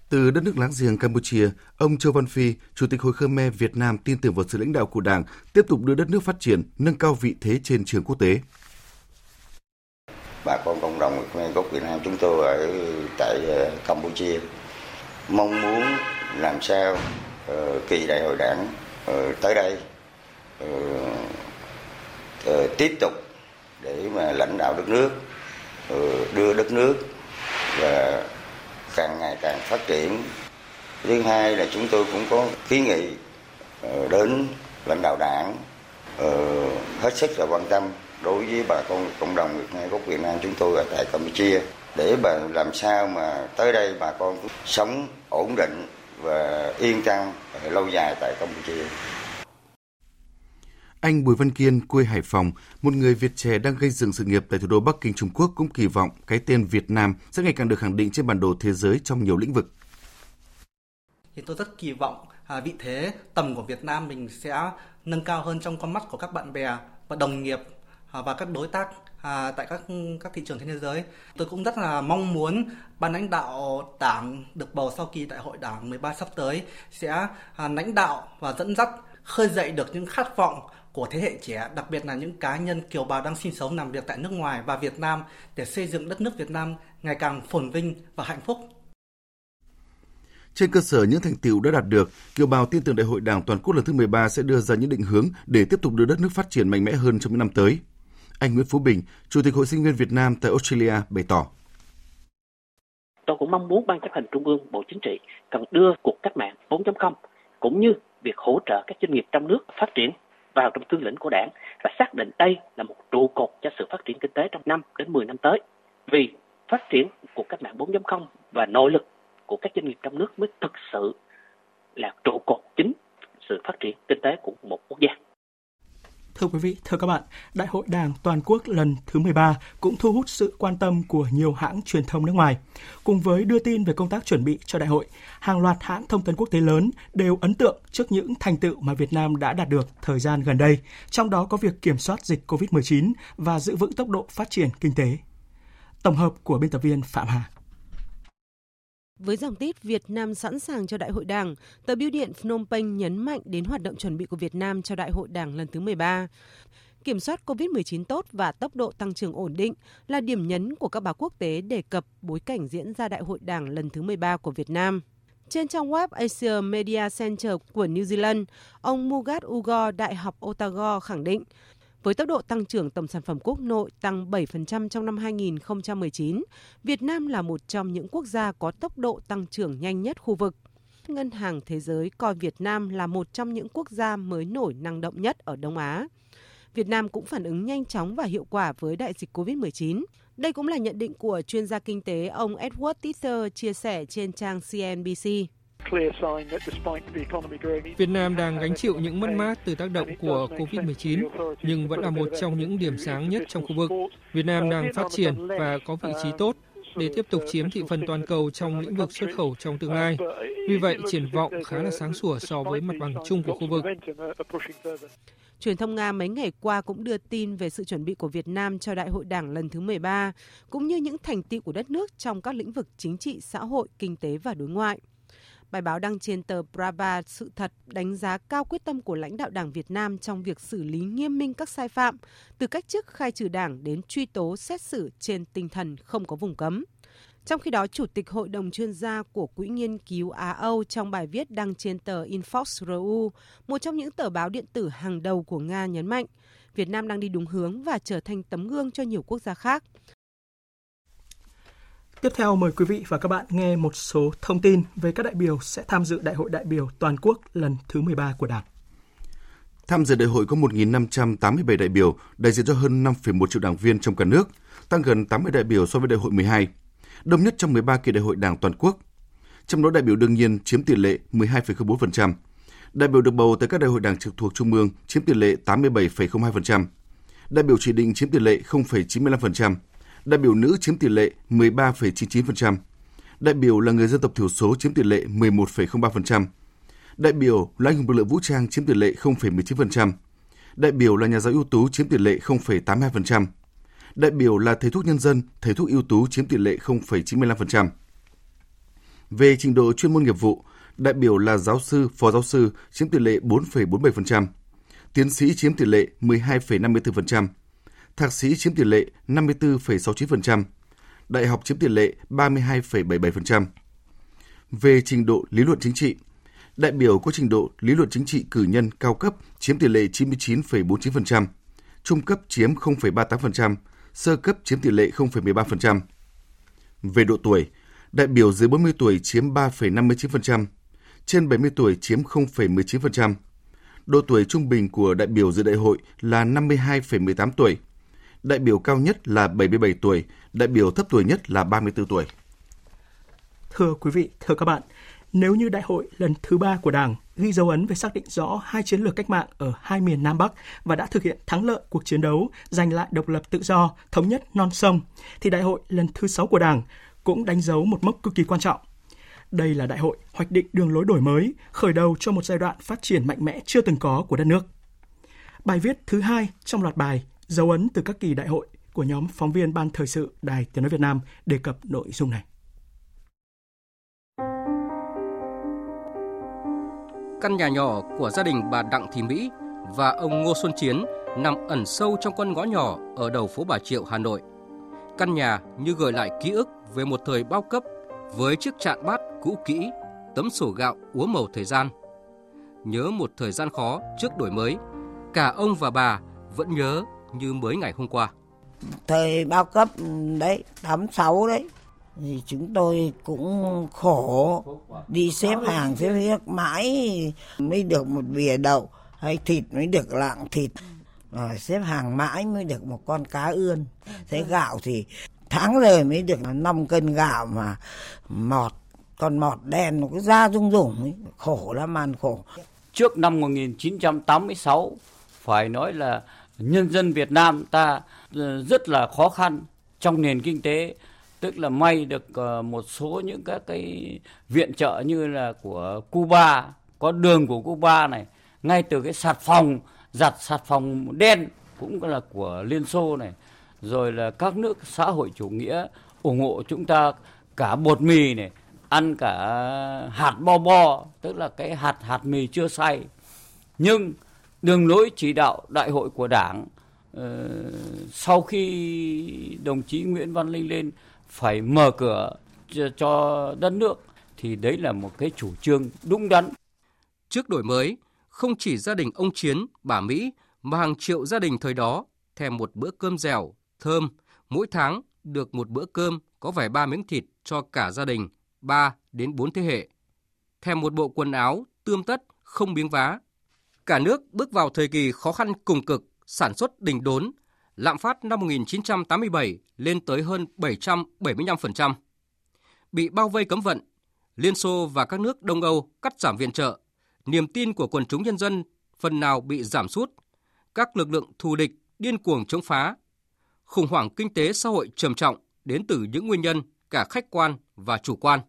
từ đất nước láng giềng Campuchia, ông Châu Văn Phi, Chủ tịch Hội Khmer Việt Nam tin tưởng vào sự lãnh đạo của Đảng, tiếp tục đưa đất nước phát triển, nâng cao vị thế trên trường quốc tế. Bà con cộng đồng Khmer gốc Việt Nam chúng tôi ở tại ờ, Campuchia mong muốn làm sao uh, kỳ đại hội đảng uh, tới đây uh, uh, tiếp tục để mà lãnh đạo đất nước uh, đưa đất nước và càng ngày càng phát triển thứ hai là chúng tôi cũng có kiến nghị ờ, đến lãnh đạo đảng ờ, hết sức là quan tâm đối với bà con cộng đồng Việt Nam gốc Việt Nam chúng tôi ở tại Campuchia để bà làm sao mà tới đây bà con sống ổn định và yên tâm ờ, lâu dài tại Campuchia. Anh Bùi Văn Kiên, quê Hải Phòng, một người Việt trẻ đang gây dựng sự nghiệp tại thủ đô Bắc Kinh Trung Quốc cũng kỳ vọng cái tên Việt Nam sẽ ngày càng được khẳng định trên bản đồ thế giới trong nhiều lĩnh vực. Thì tôi rất kỳ vọng à, vị thế tầm của Việt Nam mình sẽ nâng cao hơn trong con mắt của các bạn bè và đồng nghiệp à, và các đối tác à, tại các các thị trường trên thế giới. Tôi cũng rất là mong muốn ban lãnh đạo đảng được bầu sau kỳ đại hội đảng 13 sắp tới sẽ à, lãnh đạo và dẫn dắt khơi dậy được những khát vọng của thế hệ trẻ, đặc biệt là những cá nhân kiều bào đang sinh sống làm việc tại nước ngoài và Việt Nam để xây dựng đất nước Việt Nam ngày càng phồn vinh và hạnh phúc. Trên cơ sở những thành tiệu đã đạt được, kiều bào tin tưởng Đại hội Đảng toàn quốc lần thứ 13 sẽ đưa ra những định hướng để tiếp tục đưa đất nước phát triển mạnh mẽ hơn trong những năm tới. Anh Nguyễn Phú Bình, Chủ tịch Hội sinh viên Việt Nam tại Australia bày tỏ. Tôi cũng mong muốn Ban chấp hành Trung ương Bộ Chính trị cần đưa cuộc cách mạng 4.0 cũng như việc hỗ trợ các doanh nghiệp trong nước phát triển vào trong cương lĩnh của đảng và xác định đây là một trụ cột cho sự phát triển kinh tế trong năm đến 10 năm tới. Vì phát triển của cách mạng 4.0 và nội lực của các doanh nghiệp trong nước mới thực sự là trụ cột chính sự phát triển kinh tế của một quốc gia. Thưa quý vị, thưa các bạn, Đại hội Đảng toàn quốc lần thứ 13 cũng thu hút sự quan tâm của nhiều hãng truyền thông nước ngoài. Cùng với đưa tin về công tác chuẩn bị cho đại hội, hàng loạt hãng thông tấn quốc tế lớn đều ấn tượng trước những thành tựu mà Việt Nam đã đạt được thời gian gần đây, trong đó có việc kiểm soát dịch COVID-19 và giữ vững tốc độ phát triển kinh tế. Tổng hợp của biên tập viên Phạm Hà. Với dòng tít Việt Nam sẵn sàng cho Đại hội Đảng, tờ Bưu điện Phnom Penh nhấn mạnh đến hoạt động chuẩn bị của Việt Nam cho Đại hội Đảng lần thứ 13. Kiểm soát COVID-19 tốt và tốc độ tăng trưởng ổn định là điểm nhấn của các báo quốc tế đề cập bối cảnh diễn ra Đại hội Đảng lần thứ 13 của Việt Nam. Trên trang web Asia Media Center của New Zealand, ông Mugat Ugo, Đại học Otago khẳng định với tốc độ tăng trưởng tổng sản phẩm quốc nội tăng 7% trong năm 2019, Việt Nam là một trong những quốc gia có tốc độ tăng trưởng nhanh nhất khu vực. Ngân hàng Thế giới coi Việt Nam là một trong những quốc gia mới nổi năng động nhất ở Đông Á. Việt Nam cũng phản ứng nhanh chóng và hiệu quả với đại dịch COVID-19. Đây cũng là nhận định của chuyên gia kinh tế ông Edward Tither chia sẻ trên trang CNBC. Việt Nam đang gánh chịu những mất mát từ tác động của COVID-19, nhưng vẫn là một trong những điểm sáng nhất trong khu vực. Việt Nam đang phát triển và có vị trí tốt để tiếp tục chiếm thị phần toàn cầu trong lĩnh vực xuất khẩu trong tương lai. Vì vậy, triển vọng khá là sáng sủa so với mặt bằng chung của khu vực. Truyền thông Nga mấy ngày qua cũng đưa tin về sự chuẩn bị của Việt Nam cho Đại hội Đảng lần thứ 13, cũng như những thành tựu của đất nước trong các lĩnh vực chính trị, xã hội, kinh tế và đối ngoại. Bài báo đăng trên tờ Brava Sự thật đánh giá cao quyết tâm của lãnh đạo Đảng Việt Nam trong việc xử lý nghiêm minh các sai phạm, từ cách chức khai trừ Đảng đến truy tố xét xử trên tinh thần không có vùng cấm. Trong khi đó, Chủ tịch Hội đồng chuyên gia của Quỹ nghiên cứu Á-Âu trong bài viết đăng trên tờ Infox.ru, một trong những tờ báo điện tử hàng đầu của Nga nhấn mạnh, Việt Nam đang đi đúng hướng và trở thành tấm gương cho nhiều quốc gia khác. Tiếp theo mời quý vị và các bạn nghe một số thông tin về các đại biểu sẽ tham dự Đại hội đại biểu toàn quốc lần thứ 13 của Đảng. Tham dự đại hội có 1.587 đại biểu, đại diện cho hơn 5,1 triệu đảng viên trong cả nước, tăng gần 80 đại biểu so với đại hội 12, đông nhất trong 13 kỳ đại hội Đảng toàn quốc. Trong đó đại biểu đương nhiên chiếm tỷ lệ 12,04%. Đại biểu được bầu tại các đại hội Đảng trực thuộc Trung ương chiếm tỷ lệ 87,02%. Đại biểu chỉ định chiếm tỷ lệ 0,95%, đại biểu nữ chiếm tỷ lệ 13,99%, đại biểu là người dân tộc thiểu số chiếm tỷ lệ 11,03%, đại biểu là anh hùng lực lượng vũ trang chiếm tỷ lệ 0,19%, đại biểu là nhà giáo ưu tú chiếm tỷ lệ 0,82%, đại biểu là thầy thuốc nhân dân, thầy thuốc ưu tú chiếm tỷ lệ 0,95%. Về trình độ chuyên môn nghiệp vụ, đại biểu là giáo sư, phó giáo sư chiếm tỷ lệ 4,47%, tiến sĩ chiếm tỷ lệ 12,54%, thạc sĩ chiếm tỷ lệ 54,69%, đại học chiếm tỷ lệ 32,77%. Về trình độ lý luận chính trị, đại biểu có trình độ lý luận chính trị cử nhân cao cấp chiếm tỷ lệ 99,49%, trung cấp chiếm 0,38%, sơ cấp chiếm tỷ lệ 0,13%. Về độ tuổi, đại biểu dưới 40 tuổi chiếm 3,59%, trên 70 tuổi chiếm 0,19%. Độ tuổi trung bình của đại biểu dự đại hội là 52,18 tuổi đại biểu cao nhất là 77 tuổi, đại biểu thấp tuổi nhất là 34 tuổi. Thưa quý vị, thưa các bạn, nếu như đại hội lần thứ ba của Đảng ghi dấu ấn về xác định rõ hai chiến lược cách mạng ở hai miền Nam Bắc và đã thực hiện thắng lợi cuộc chiến đấu giành lại độc lập tự do, thống nhất non sông, thì đại hội lần thứ sáu của Đảng cũng đánh dấu một mốc cực kỳ quan trọng. Đây là đại hội hoạch định đường lối đổi mới, khởi đầu cho một giai đoạn phát triển mạnh mẽ chưa từng có của đất nước. Bài viết thứ hai trong loạt bài dấu ấn từ các kỳ đại hội của nhóm phóng viên Ban Thời sự Đài Tiếng Nói Việt Nam đề cập nội dung này. Căn nhà nhỏ của gia đình bà Đặng Thị Mỹ và ông Ngô Xuân Chiến nằm ẩn sâu trong con ngõ nhỏ ở đầu phố Bà Triệu, Hà Nội. Căn nhà như gợi lại ký ức về một thời bao cấp với chiếc chạn bát cũ kỹ, tấm sổ gạo úa màu thời gian. Nhớ một thời gian khó trước đổi mới, cả ông và bà vẫn nhớ như mới ngày hôm qua. Thời bao cấp đấy, 86 đấy, thì chúng tôi cũng khổ đi xếp hàng xếp hết mãi mới được một bìa đậu hay thịt mới được lạng thịt rồi xếp hàng mãi mới được một con cá ươn thế gạo thì tháng rồi mới được 5 cân gạo mà mọt còn mọt đèn nó cứ ra rung rủng ấy. khổ lắm màn khổ trước năm 1986 phải nói là nhân dân Việt Nam ta ờ, rất là khó khăn trong nền kinh tế. Tức là may được ờ, một số những các cái viện trợ như là của Cuba, có đường của Cuba này, ngay từ cái sạt phòng, giặt sạt phòng đen cũng là của Liên Xô này. Rồi là các nước xã hội chủ nghĩa ủng hộ chúng ta, cả bột mì này, ăn cả hạt bo bo, tức là cái hạt hạt mì chưa xay nhưng đường lối chỉ đạo đại hội của đảng uh, sau khi đồng chí Nguyễn Văn Linh lên phải mở cửa cho, cho đất nước thì đấy là một cái chủ trương đúng đắn. Trước đổi mới, không chỉ gia đình ông Chiến, bà Mỹ mà hàng triệu gia đình thời đó thèm một bữa cơm dẻo, thơm, mỗi tháng được một bữa cơm có vài ba miếng thịt cho cả gia đình, 3 đến 4 thế hệ. Thèm một bộ quần áo tươm tất, không biếng vá. Cả nước bước vào thời kỳ khó khăn cùng cực, sản xuất đình đốn, lạm phát năm 1987 lên tới hơn 775%. Bị bao vây cấm vận, Liên Xô và các nước Đông Âu cắt giảm viện trợ, niềm tin của quần chúng nhân dân phần nào bị giảm sút. Các lực lượng thù địch điên cuồng chống phá. Khủng hoảng kinh tế xã hội trầm trọng đến từ những nguyên nhân cả khách quan và chủ quan.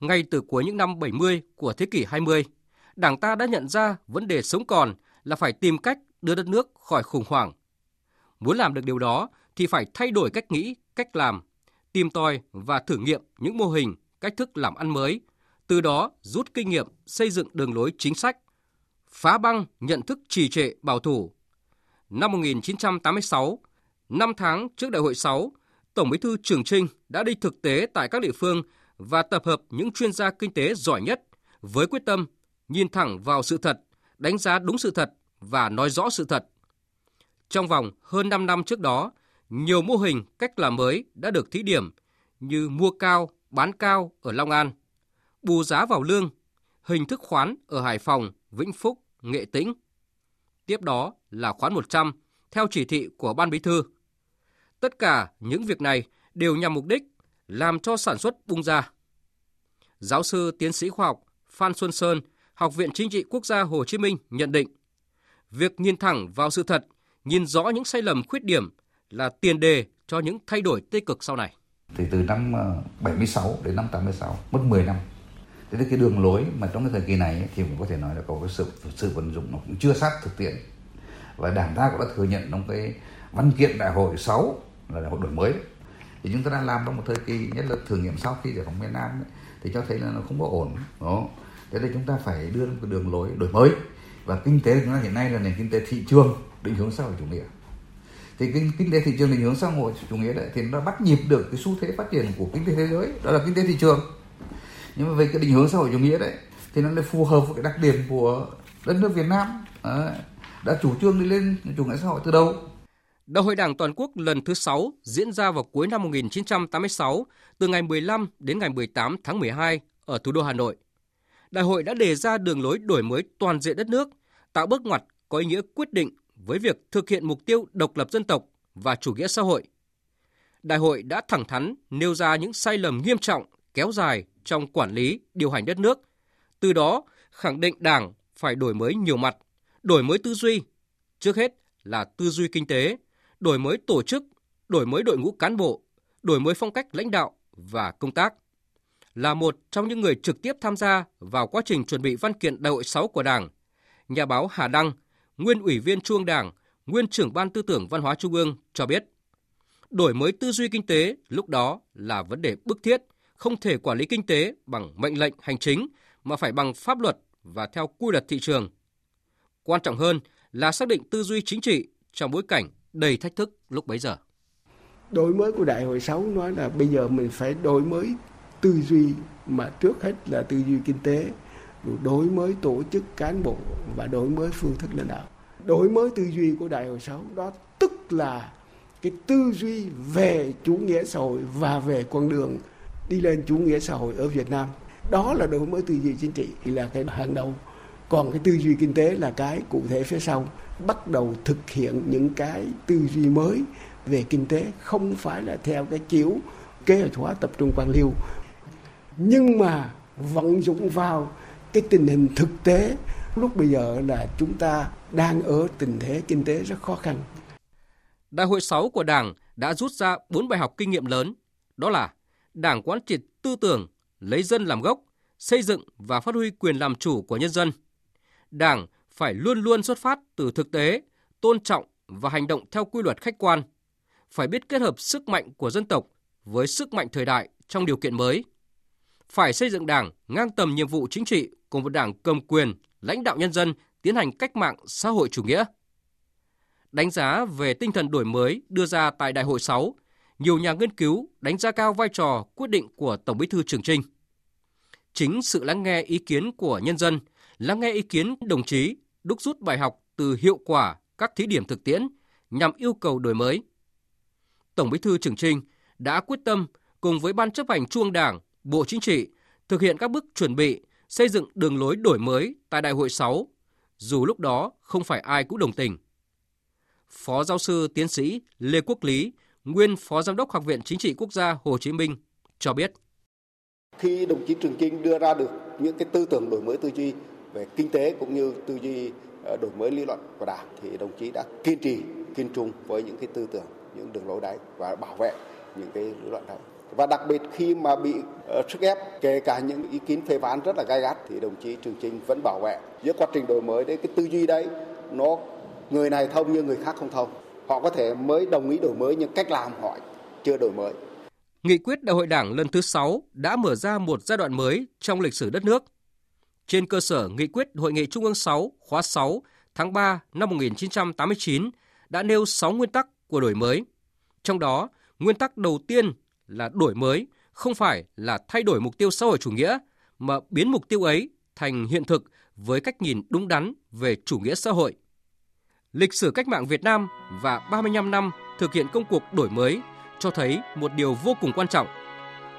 Ngay từ cuối những năm 70 của thế kỷ 20, Đảng ta đã nhận ra vấn đề sống còn là phải tìm cách đưa đất nước khỏi khủng hoảng. Muốn làm được điều đó thì phải thay đổi cách nghĩ, cách làm, tìm tòi và thử nghiệm những mô hình, cách thức làm ăn mới, từ đó rút kinh nghiệm xây dựng đường lối chính sách, phá băng nhận thức trì trệ bảo thủ. Năm 1986, 5 tháng trước Đại hội 6, Tổng Bí thư Trường Trinh đã đi thực tế tại các địa phương và tập hợp những chuyên gia kinh tế giỏi nhất với quyết tâm nhìn thẳng vào sự thật, đánh giá đúng sự thật và nói rõ sự thật. Trong vòng hơn 5 năm trước đó, nhiều mô hình cách làm mới đã được thí điểm như mua cao, bán cao ở Long An, bù giá vào lương, hình thức khoán ở Hải Phòng, Vĩnh Phúc, Nghệ Tĩnh. Tiếp đó là khoán 100 theo chỉ thị của Ban Bí thư. Tất cả những việc này đều nhằm mục đích làm cho sản xuất bung ra. Giáo sư tiến sĩ khoa học Phan Xuân Sơn, Học viện Chính trị Quốc gia Hồ Chí Minh nhận định, việc nhìn thẳng vào sự thật, nhìn rõ những sai lầm khuyết điểm là tiền đề cho những thay đổi tích cực sau này. Thì từ năm ờ, 76 đến năm 86, mất 10 năm. Thế thì cái đường lối mà trong cái thời kỳ này thì cũng có thể nói là có cái sự sự vận dụng nó cũng chưa sát thực tiễn. Và Đảng ta cũng đã thừa nhận trong cái văn kiện đại hội 6 là đại hội đổi mới thì chúng ta đang làm trong một thời kỳ nhất là thử nghiệm sau khi giải phóng miền Nam ấy, thì cho thấy là nó không có ổn đó thế nên chúng ta phải đưa một đường lối đổi mới. Và kinh tế của chúng ta hiện nay là nền kinh tế thị trường định hướng xã hội chủ nghĩa. Thì kinh, kinh tế thị trường định hướng xã hội chủ nghĩa đấy thì nó bắt nhịp được cái xu thế phát triển của kinh tế thế giới đó là kinh tế thị trường. Nhưng mà về cái định hướng xã hội chủ nghĩa đấy thì nó lại phù hợp với cái đặc điểm của đất nước Việt Nam. Đã chủ trương đi lên chủ nghĩa xã hội từ đầu. Đại hội Đảng toàn quốc lần thứ 6 diễn ra vào cuối năm 1986, từ ngày 15 đến ngày 18 tháng 12 ở thủ đô Hà Nội. Đại hội đã đề ra đường lối đổi mới toàn diện đất nước, tạo bước ngoặt có ý nghĩa quyết định với việc thực hiện mục tiêu độc lập dân tộc và chủ nghĩa xã hội. Đại hội đã thẳng thắn nêu ra những sai lầm nghiêm trọng kéo dài trong quản lý, điều hành đất nước. Từ đó, khẳng định Đảng phải đổi mới nhiều mặt, đổi mới tư duy, trước hết là tư duy kinh tế, đổi mới tổ chức, đổi mới đội ngũ cán bộ, đổi mới phong cách lãnh đạo và công tác. Là một trong những người trực tiếp tham gia vào quá trình chuẩn bị văn kiện đại hội 6 của Đảng, nhà báo Hà Đăng, nguyên ủy viên Trung Đảng, nguyên trưởng ban tư tưởng văn hóa Trung ương cho biết, đổi mới tư duy kinh tế lúc đó là vấn đề bức thiết, không thể quản lý kinh tế bằng mệnh lệnh hành chính mà phải bằng pháp luật và theo quy luật thị trường. Quan trọng hơn là xác định tư duy chính trị trong bối cảnh đầy thách thức lúc bấy giờ. Đổi mới của Đại hội 6 nói là bây giờ mình phải đổi mới tư duy mà trước hết là tư duy kinh tế, đổi mới tổ chức cán bộ và đổi mới phương thức lãnh đạo. Đổi mới tư duy của Đại hội 6 đó tức là cái tư duy về chủ nghĩa xã hội và về con đường đi lên chủ nghĩa xã hội ở Việt Nam. Đó là đổi mới tư duy chính trị là cái hàng đầu. Còn cái tư duy kinh tế là cái cụ thể phía sau bắt đầu thực hiện những cái tư duy mới về kinh tế không phải là theo cái chiếu kế hoạch hóa tập trung quan liêu nhưng mà vận dụng vào cái tình hình thực tế lúc bây giờ là chúng ta đang ở tình thế kinh tế rất khó khăn. Đại hội 6 của Đảng đã rút ra 4 bài học kinh nghiệm lớn, đó là Đảng quán triệt tư tưởng, lấy dân làm gốc, xây dựng và phát huy quyền làm chủ của nhân dân. Đảng phải luôn luôn xuất phát từ thực tế, tôn trọng và hành động theo quy luật khách quan, phải biết kết hợp sức mạnh của dân tộc với sức mạnh thời đại trong điều kiện mới. Phải xây dựng Đảng ngang tầm nhiệm vụ chính trị cùng một Đảng cầm quyền, lãnh đạo nhân dân tiến hành cách mạng xã hội chủ nghĩa. Đánh giá về tinh thần đổi mới đưa ra tại Đại hội 6, nhiều nhà nghiên cứu đánh giá cao vai trò quyết định của Tổng Bí thư Trường Trinh. Chính sự lắng nghe ý kiến của nhân dân, lắng nghe ý kiến đồng chí, đúc rút bài học từ hiệu quả các thí điểm thực tiễn nhằm yêu cầu đổi mới. Tổng Bí thư Trường Trinh đã quyết tâm cùng với Ban chấp hành Trung Đảng, Bộ Chính trị thực hiện các bước chuẩn bị xây dựng đường lối đổi mới tại Đại hội 6, dù lúc đó không phải ai cũng đồng tình. Phó giáo sư tiến sĩ Lê Quốc Lý, nguyên Phó Giám đốc Học viện Chính trị Quốc gia Hồ Chí Minh cho biết. Khi đồng chí Trường Chinh đưa ra được những cái tư tưởng đổi mới tư duy về kinh tế cũng như tư duy ờ, đổi mới lý luận của Đảng thì đồng chí đã kiên trì, kiên trung với những cái tư tưởng, những đường lối đấy và bảo vệ những cái lý luận đấy và đặc biệt khi mà bị uh, sức ép kể cả những ý kiến phê phán rất là gai gắt thì đồng chí Trường Trinh vẫn bảo vệ giữa quá trình đổi mới đấy cái tư duy đấy nó người này thông nhưng người khác không thông họ có thể mới đồng ý đổi mới nhưng cách làm họ chưa đổi mới Nghị quyết Đại hội Đảng lần thứ 6 đã mở ra một giai đoạn mới trong lịch sử đất nước. Trên cơ sở Nghị quyết Hội nghị Trung ương 6 khóa 6 tháng 3 năm 1989 đã nêu 6 nguyên tắc của đổi mới. Trong đó, nguyên tắc đầu tiên là đổi mới không phải là thay đổi mục tiêu xã hội chủ nghĩa mà biến mục tiêu ấy thành hiện thực với cách nhìn đúng đắn về chủ nghĩa xã hội. Lịch sử cách mạng Việt Nam và 35 năm thực hiện công cuộc đổi mới cho thấy một điều vô cùng quan trọng.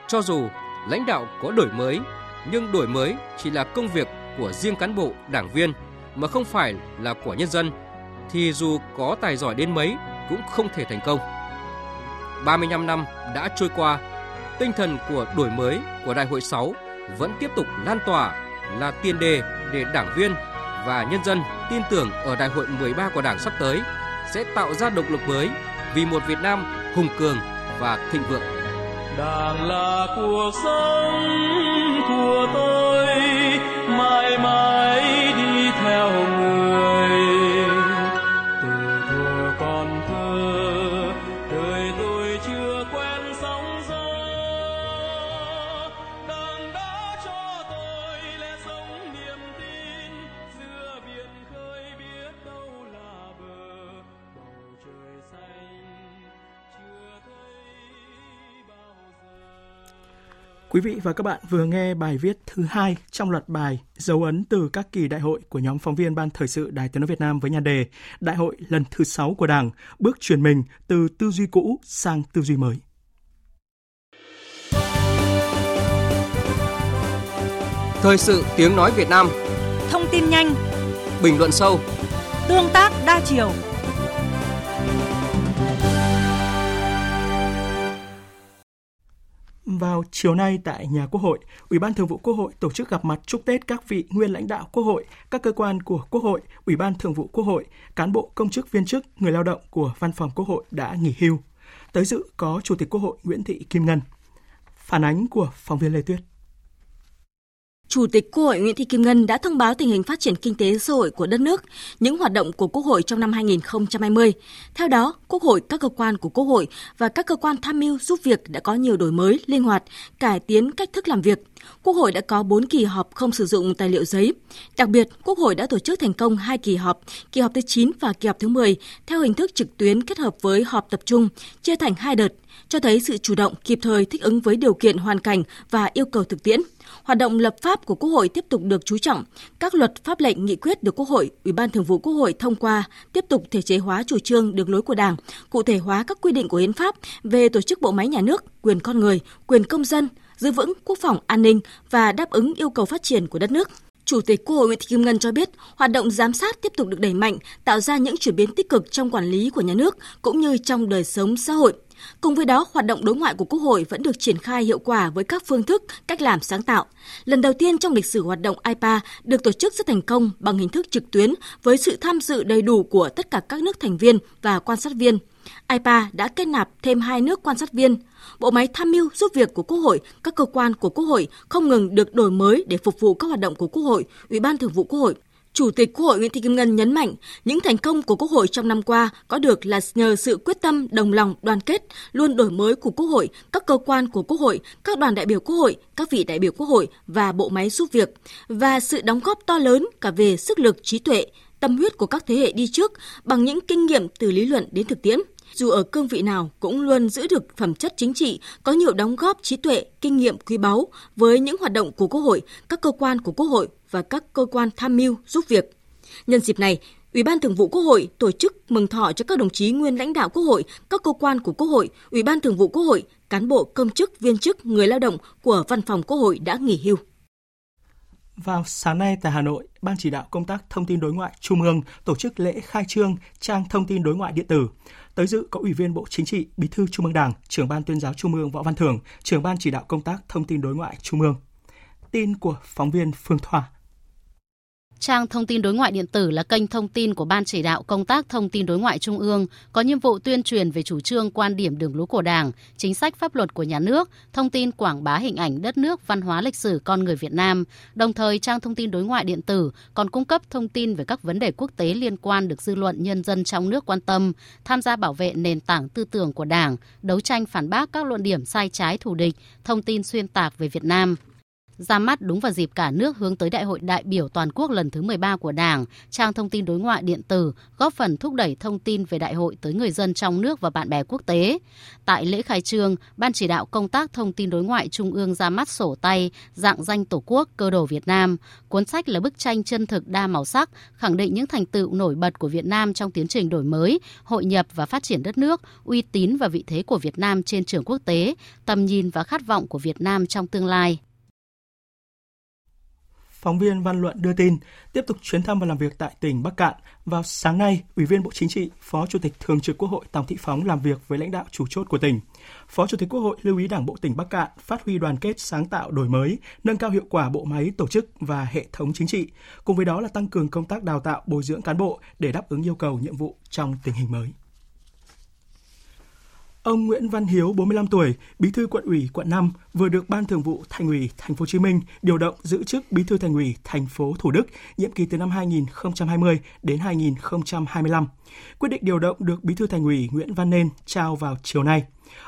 Cho dù lãnh đạo có đổi mới, nhưng đổi mới chỉ là công việc của riêng cán bộ, đảng viên mà không phải là của nhân dân thì dù có tài giỏi đến mấy cũng không thể thành công. 35 năm đã trôi qua, tinh thần của đổi mới của Đại hội 6 vẫn tiếp tục lan tỏa là tiền đề để đảng viên và nhân dân tin tưởng ở Đại hội 13 của Đảng sắp tới sẽ tạo ra động lực mới vì một Việt Nam hùng cường và thịnh vượng. Đảng là cuộc sống của vị và các bạn vừa nghe bài viết thứ hai trong loạt bài dấu ấn từ các kỳ đại hội của nhóm phóng viên Ban Thời sự Đài Tiếng Nói Việt Nam với nhan đề Đại hội lần thứ 6 của Đảng, bước chuyển mình từ tư duy cũ sang tư duy mới. Thời sự tiếng nói Việt Nam. Thông tin nhanh. Bình luận sâu. Tương tác đa chiều Vào chiều nay tại nhà Quốc hội, Ủy ban Thường vụ Quốc hội tổ chức gặp mặt chúc Tết các vị nguyên lãnh đạo Quốc hội, các cơ quan của Quốc hội, Ủy ban Thường vụ Quốc hội, cán bộ công chức viên chức, người lao động của Văn phòng Quốc hội đã nghỉ hưu. Tới dự có Chủ tịch Quốc hội Nguyễn Thị Kim Ngân. Phản ánh của phóng viên Lê Tuyết. Chủ tịch Quốc hội Nguyễn Thị Kim Ngân đã thông báo tình hình phát triển kinh tế xã hội của đất nước, những hoạt động của Quốc hội trong năm 2020. Theo đó, Quốc hội, các cơ quan của Quốc hội và các cơ quan tham mưu giúp việc đã có nhiều đổi mới, linh hoạt, cải tiến cách thức làm việc. Quốc hội đã có 4 kỳ họp không sử dụng tài liệu giấy. Đặc biệt, Quốc hội đã tổ chức thành công 2 kỳ họp, kỳ họp thứ 9 và kỳ họp thứ 10 theo hình thức trực tuyến kết hợp với họp tập trung, chia thành hai đợt, cho thấy sự chủ động kịp thời thích ứng với điều kiện hoàn cảnh và yêu cầu thực tiễn. Hoạt động lập pháp của Quốc hội tiếp tục được chú trọng. Các luật pháp lệnh nghị quyết được Quốc hội, Ủy ban Thường vụ Quốc hội thông qua tiếp tục thể chế hóa chủ trương đường lối của Đảng, cụ thể hóa các quy định của hiến pháp về tổ chức bộ máy nhà nước, quyền con người, quyền công dân, giữ vững quốc phòng an ninh và đáp ứng yêu cầu phát triển của đất nước. Chủ tịch Quốc hội Nguyễn Thị Kim Ngân cho biết, hoạt động giám sát tiếp tục được đẩy mạnh, tạo ra những chuyển biến tích cực trong quản lý của nhà nước cũng như trong đời sống xã hội. Cùng với đó, hoạt động đối ngoại của Quốc hội vẫn được triển khai hiệu quả với các phương thức, cách làm sáng tạo. Lần đầu tiên trong lịch sử hoạt động IPA được tổ chức rất thành công bằng hình thức trực tuyến với sự tham dự đầy đủ của tất cả các nước thành viên và quan sát viên. IPA đã kết nạp thêm hai nước quan sát viên. Bộ máy tham mưu giúp việc của Quốc hội, các cơ quan của Quốc hội không ngừng được đổi mới để phục vụ các hoạt động của Quốc hội, Ủy ban Thường vụ Quốc hội Chủ tịch Quốc hội Nguyễn Thị Kim Ngân nhấn mạnh, những thành công của Quốc hội trong năm qua có được là nhờ sự quyết tâm, đồng lòng, đoàn kết, luôn đổi mới của Quốc hội, các cơ quan của Quốc hội, các đoàn đại biểu Quốc hội, các vị đại biểu Quốc hội và bộ máy giúp việc và sự đóng góp to lớn cả về sức lực, trí tuệ, tâm huyết của các thế hệ đi trước bằng những kinh nghiệm từ lý luận đến thực tiễn dù ở cương vị nào cũng luôn giữ được phẩm chất chính trị, có nhiều đóng góp trí tuệ, kinh nghiệm quý báu với những hoạt động của Quốc hội, các cơ quan của Quốc hội và các cơ quan tham mưu giúp việc. Nhân dịp này, Ủy ban Thường vụ Quốc hội tổ chức mừng thọ cho các đồng chí nguyên lãnh đạo Quốc hội, các cơ quan của Quốc hội, Ủy ban Thường vụ Quốc hội, cán bộ công chức, viên chức, người lao động của Văn phòng Quốc hội đã nghỉ hưu. Vào sáng nay tại Hà Nội, Ban chỉ đạo công tác thông tin đối ngoại Trung ương tổ chức lễ khai trương trang thông tin đối ngoại điện tử. Tới dự có Ủy viên Bộ Chính trị, Bí thư Trung ương Đảng, Trưởng ban Tuyên giáo Trung ương Võ Văn Thưởng, Trưởng ban chỉ đạo công tác thông tin đối ngoại Trung ương. Tin của phóng viên Phương Thoa. Trang thông tin đối ngoại điện tử là kênh thông tin của Ban chỉ đạo công tác thông tin đối ngoại Trung ương, có nhiệm vụ tuyên truyền về chủ trương quan điểm đường lối của Đảng, chính sách pháp luật của nhà nước, thông tin quảng bá hình ảnh đất nước, văn hóa lịch sử con người Việt Nam. Đồng thời, trang thông tin đối ngoại điện tử còn cung cấp thông tin về các vấn đề quốc tế liên quan được dư luận nhân dân trong nước quan tâm, tham gia bảo vệ nền tảng tư tưởng của Đảng, đấu tranh phản bác các luận điểm sai trái thù địch, thông tin xuyên tạc về Việt Nam ra mắt đúng vào dịp cả nước hướng tới Đại hội đại biểu toàn quốc lần thứ 13 của Đảng, trang thông tin đối ngoại điện tử góp phần thúc đẩy thông tin về đại hội tới người dân trong nước và bạn bè quốc tế. Tại lễ khai trương, Ban chỉ đạo công tác thông tin đối ngoại Trung ương ra mắt sổ tay dạng danh Tổ quốc cơ đồ Việt Nam. Cuốn sách là bức tranh chân thực đa màu sắc, khẳng định những thành tựu nổi bật của Việt Nam trong tiến trình đổi mới, hội nhập và phát triển đất nước, uy tín và vị thế của Việt Nam trên trường quốc tế, tầm nhìn và khát vọng của Việt Nam trong tương lai. Phóng viên Văn Luận đưa tin, tiếp tục chuyến thăm và làm việc tại tỉnh Bắc Cạn, vào sáng nay, Ủy viên Bộ Chính trị, Phó Chủ tịch Thường trực Quốc hội Tòng Thị Phóng làm việc với lãnh đạo chủ chốt của tỉnh. Phó Chủ tịch Quốc hội lưu ý Đảng bộ tỉnh Bắc Cạn phát huy đoàn kết sáng tạo đổi mới, nâng cao hiệu quả bộ máy tổ chức và hệ thống chính trị, cùng với đó là tăng cường công tác đào tạo bồi dưỡng cán bộ để đáp ứng yêu cầu nhiệm vụ trong tình hình mới. Ông Nguyễn Văn Hiếu, 45 tuổi, bí thư quận ủy quận 5 vừa được Ban Thường vụ Thành ủy Thành phố Hồ Chí Minh điều động giữ chức bí thư Thành ủy thành phố Thủ Đức nhiệm kỳ từ năm 2020 đến 2025. Quyết định điều động được bí thư Thành ủy Nguyễn Văn Nên trao vào chiều nay.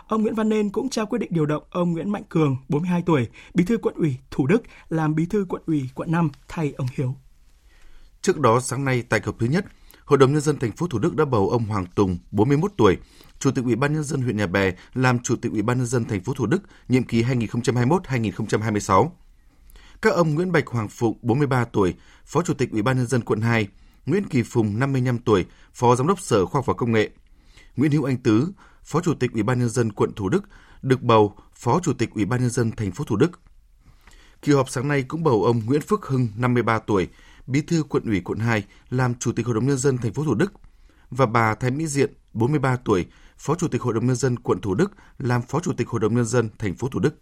Ông Nguyễn Văn Nên cũng trao quyết định điều động ông Nguyễn Mạnh Cường, 42 tuổi, bí thư quận ủy Thủ Đức làm bí thư quận ủy quận 5 thay ông Hiếu. Trước đó sáng nay tại kỳ thứ nhất, Hội đồng nhân dân thành phố Thủ Đức đã bầu ông Hoàng Tùng, 41 tuổi, Chủ tịch Ủy ban nhân dân huyện Nhà Bè làm Chủ tịch Ủy ban nhân dân thành phố Thủ Đức nhiệm kỳ 2021-2026. Các ông Nguyễn Bạch Hoàng Phụng, 43 tuổi, Phó Chủ tịch Ủy ban nhân dân quận 2, Nguyễn Kỳ Phùng, 55 tuổi, Phó Giám đốc Sở Khoa học và Công nghệ, Nguyễn Hữu Anh Tứ, Phó Chủ tịch Ủy ban nhân dân quận Thủ Đức được bầu Phó Chủ tịch Ủy ban nhân dân thành phố Thủ Đức. Kỳ họp sáng nay cũng bầu ông Nguyễn Phước Hưng, 53 tuổi, Bí thư quận ủy quận 2 làm Chủ tịch Hội đồng nhân dân thành phố Thủ Đức và bà Thái Mỹ Diện, 43 tuổi, Phó Chủ tịch Hội đồng nhân dân quận Thủ Đức làm Phó Chủ tịch Hội đồng nhân dân thành phố Thủ Đức.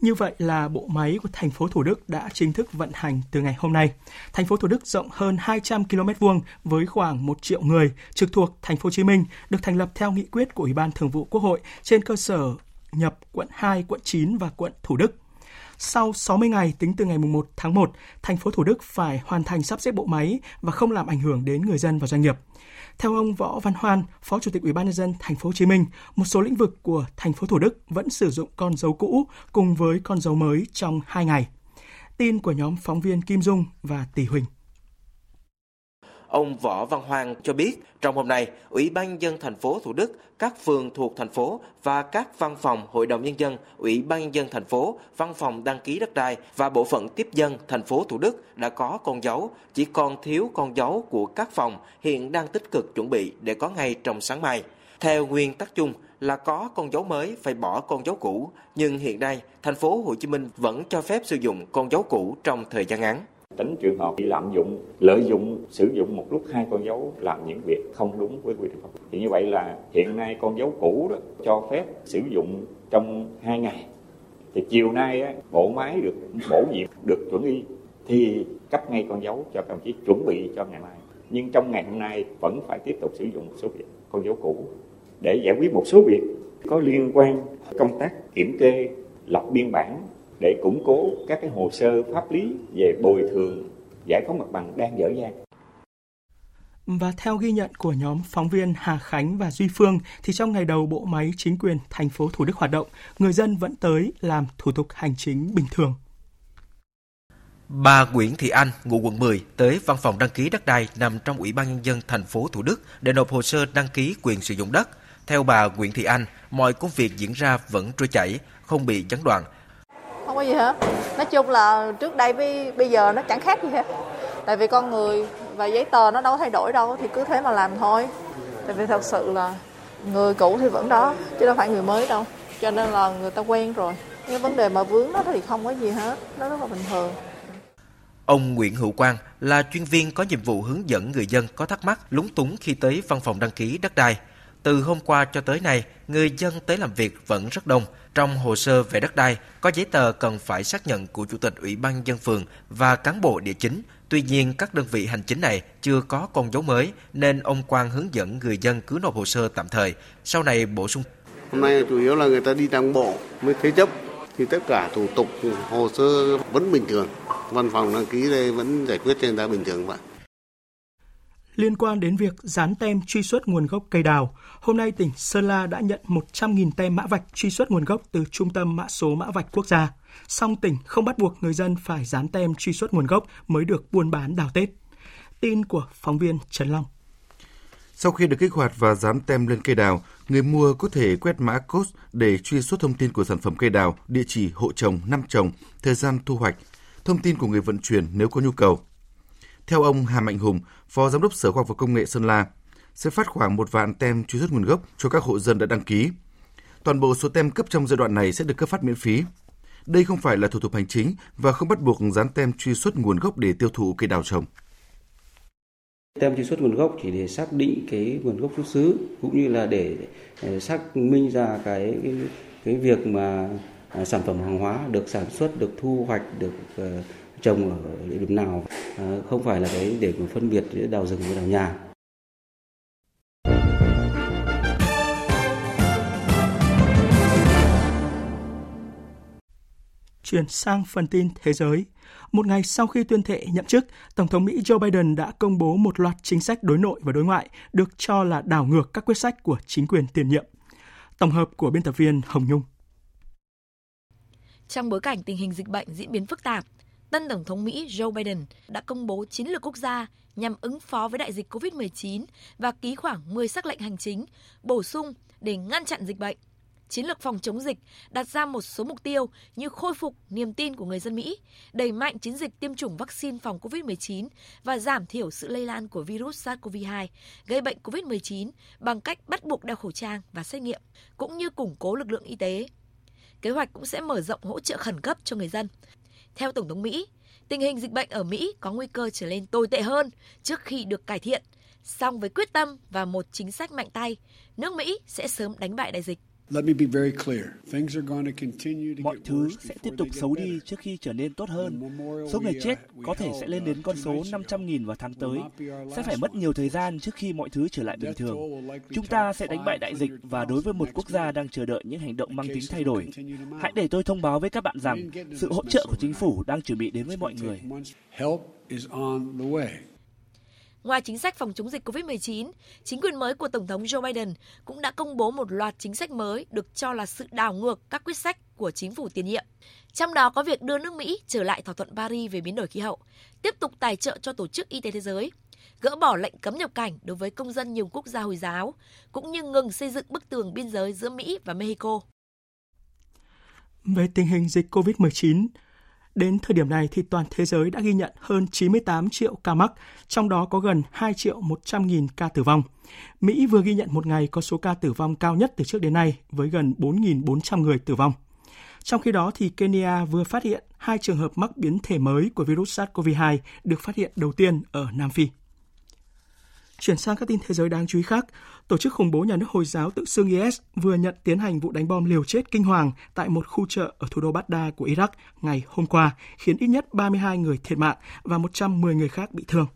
Như vậy là bộ máy của thành phố Thủ Đức đã chính thức vận hành từ ngày hôm nay. Thành phố Thủ Đức rộng hơn 200 km vuông với khoảng 1 triệu người trực thuộc thành phố Hồ Chí Minh được thành lập theo nghị quyết của Ủy ban Thường vụ Quốc hội trên cơ sở nhập quận 2, quận 9 và quận Thủ Đức. Sau 60 ngày tính từ ngày 1 tháng 1, thành phố Thủ Đức phải hoàn thành sắp xếp bộ máy và không làm ảnh hưởng đến người dân và doanh nghiệp. Theo ông Võ Văn Hoan, Phó Chủ tịch Ủy ban nhân dân thành phố Hồ Chí Minh, một số lĩnh vực của thành phố Thủ Đức vẫn sử dụng con dấu cũ cùng với con dấu mới trong 2 ngày. Tin của nhóm phóng viên Kim Dung và Tỷ Huỳnh. Ông Võ Văn Hoàng cho biết, trong hôm nay, Ủy ban dân thành phố Thủ Đức, các phường thuộc thành phố và các văn phòng Hội đồng nhân dân, Ủy ban dân thành phố, văn phòng đăng ký đất đai và bộ phận tiếp dân thành phố Thủ Đức đã có con dấu, chỉ còn thiếu con dấu của các phòng hiện đang tích cực chuẩn bị để có ngay trong sáng mai. Theo nguyên tắc chung là có con dấu mới phải bỏ con dấu cũ, nhưng hiện nay thành phố Hồ Chí Minh vẫn cho phép sử dụng con dấu cũ trong thời gian ngắn tránh trường hợp bị lạm dụng, lợi dụng sử dụng một lúc hai con dấu làm những việc không đúng với quy định pháp luật. Thì như vậy là hiện nay con dấu cũ đó cho phép sử dụng trong hai ngày. Thì chiều nay á, bộ máy được bổ nhiệm được chuẩn y thì cấp ngay con dấu cho các đồng chí chuẩn bị cho ngày mai. Nhưng trong ngày hôm nay vẫn phải tiếp tục sử dụng một số việc con dấu cũ để giải quyết một số việc có liên quan công tác kiểm kê, lập biên bản để củng cố các cái hồ sơ pháp lý về bồi thường giải phóng mặt bằng đang dở dang. Và theo ghi nhận của nhóm phóng viên Hà Khánh và Duy Phương thì trong ngày đầu bộ máy chính quyền thành phố Thủ Đức hoạt động, người dân vẫn tới làm thủ tục hành chính bình thường. Bà Nguyễn Thị Anh, ngụ quận 10, tới văn phòng đăng ký đất đai nằm trong Ủy ban nhân dân thành phố Thủ Đức để nộp hồ sơ đăng ký quyền sử dụng đất. Theo bà Nguyễn Thị Anh, mọi công việc diễn ra vẫn trôi chảy, không bị gián đoạn. Không có gì hết. Nói chung là trước đây với bây giờ nó chẳng khác gì hết. Tại vì con người và giấy tờ nó đâu thay đổi đâu thì cứ thế mà làm thôi. Tại vì thật sự là người cũ thì vẫn đó chứ đâu phải người mới đâu. Cho nên là người ta quen rồi. Cái vấn đề mà vướng đó thì không có gì hết, nó rất là bình thường. Ông Nguyễn Hữu Quang là chuyên viên có nhiệm vụ hướng dẫn người dân có thắc mắc lúng túng khi tới văn phòng đăng ký đất đai. Từ hôm qua cho tới nay, người dân tới làm việc vẫn rất đông. Trong hồ sơ về đất đai, có giấy tờ cần phải xác nhận của Chủ tịch Ủy ban dân phường và cán bộ địa chính. Tuy nhiên, các đơn vị hành chính này chưa có con dấu mới, nên ông Quang hướng dẫn người dân cứ nộp hồ sơ tạm thời, sau này bổ sung. Hôm nay chủ yếu là người ta đi đăng bộ mới thế chấp, thì tất cả thủ tục hồ sơ vẫn bình thường. Văn phòng đăng ký đây vẫn giải quyết cho người ta bình thường vậy. Liên quan đến việc dán tem truy xuất nguồn gốc cây đào, hôm nay tỉnh Sơn La đã nhận 100.000 tem mã vạch truy xuất nguồn gốc từ Trung tâm Mã số Mã vạch Quốc gia. Song tỉnh không bắt buộc người dân phải dán tem truy xuất nguồn gốc mới được buôn bán đào Tết. Tin của phóng viên Trần Long. Sau khi được kích hoạt và dán tem lên cây đào, người mua có thể quét mã code để truy xuất thông tin của sản phẩm cây đào, địa chỉ hộ trồng, năm trồng, thời gian thu hoạch, thông tin của người vận chuyển nếu có nhu cầu. Theo ông Hà Mạnh Hùng, Phó Giám đốc Sở Khoa học và Công nghệ Sơn La, sẽ phát khoảng một vạn tem truy xuất nguồn gốc cho các hộ dân đã đăng ký. Toàn bộ số tem cấp trong giai đoạn này sẽ được cấp phát miễn phí. Đây không phải là thủ tục hành chính và không bắt buộc dán tem truy xuất nguồn gốc để tiêu thụ cây đào trồng. Tem truy xuất nguồn gốc chỉ để xác định cái nguồn gốc xuất xứ cũng như là để ờ, xác minh ra cái cái, cái việc mà ờ, sản phẩm hàng hóa được sản xuất, được thu hoạch, được uh, trồng ở địa điểm nào, à, không phải là cái để mà phân biệt giữa đào rừng với đào nhà. Chuyển sang phần tin thế giới. Một ngày sau khi tuyên thệ nhậm chức, Tổng thống Mỹ Joe Biden đã công bố một loạt chính sách đối nội và đối ngoại được cho là đảo ngược các quyết sách của chính quyền tiền nhiệm. Tổng hợp của biên tập viên Hồng Nhung. Trong bối cảnh tình hình dịch bệnh diễn biến phức tạp, tân Tổng thống Mỹ Joe Biden đã công bố chiến lược quốc gia nhằm ứng phó với đại dịch COVID-19 và ký khoảng 10 sắc lệnh hành chính bổ sung để ngăn chặn dịch bệnh. Chiến lược phòng chống dịch đặt ra một số mục tiêu như khôi phục niềm tin của người dân Mỹ, đẩy mạnh chiến dịch tiêm chủng vaccine phòng COVID-19 và giảm thiểu sự lây lan của virus SARS-CoV-2 gây bệnh COVID-19 bằng cách bắt buộc đeo khẩu trang và xét nghiệm, cũng như củng cố lực lượng y tế. Kế hoạch cũng sẽ mở rộng hỗ trợ khẩn cấp cho người dân, theo Tổng thống Mỹ, tình hình dịch bệnh ở Mỹ có nguy cơ trở lên tồi tệ hơn trước khi được cải thiện. Song với quyết tâm và một chính sách mạnh tay, nước Mỹ sẽ sớm đánh bại đại dịch. Mọi thứ sẽ tiếp tục xấu đi trước khi trở nên tốt hơn. Số người chết có thể sẽ lên đến con số 500.000 vào tháng tới. Sẽ phải mất nhiều thời gian trước khi mọi thứ trở lại bình thường. Chúng ta sẽ đánh bại đại dịch và đối với một quốc gia đang chờ đợi những hành động mang tính thay đổi. Hãy để tôi thông báo với các bạn rằng sự hỗ trợ của chính phủ đang chuẩn bị đến với mọi người. Ngoài chính sách phòng chống dịch COVID-19, chính quyền mới của Tổng thống Joe Biden cũng đã công bố một loạt chính sách mới được cho là sự đảo ngược các quyết sách của chính phủ tiền nhiệm. Trong đó có việc đưa nước Mỹ trở lại thỏa thuận Paris về biến đổi khí hậu, tiếp tục tài trợ cho Tổ chức Y tế Thế giới, gỡ bỏ lệnh cấm nhập cảnh đối với công dân nhiều quốc gia Hồi giáo, cũng như ngừng xây dựng bức tường biên giới giữa Mỹ và Mexico. Về tình hình dịch COVID-19, Đến thời điểm này thì toàn thế giới đã ghi nhận hơn 98 triệu ca mắc, trong đó có gần 2 triệu 100 nghìn ca tử vong. Mỹ vừa ghi nhận một ngày có số ca tử vong cao nhất từ trước đến nay với gần 4.400 người tử vong. Trong khi đó, thì Kenya vừa phát hiện hai trường hợp mắc biến thể mới của virus SARS-CoV-2 được phát hiện đầu tiên ở Nam Phi. Chuyển sang các tin thế giới đáng chú ý khác, tổ chức khủng bố nhà nước Hồi giáo tự xưng IS vừa nhận tiến hành vụ đánh bom liều chết kinh hoàng tại một khu chợ ở thủ đô Baghdad của Iraq ngày hôm qua, khiến ít nhất 32 người thiệt mạng và 110 người khác bị thương.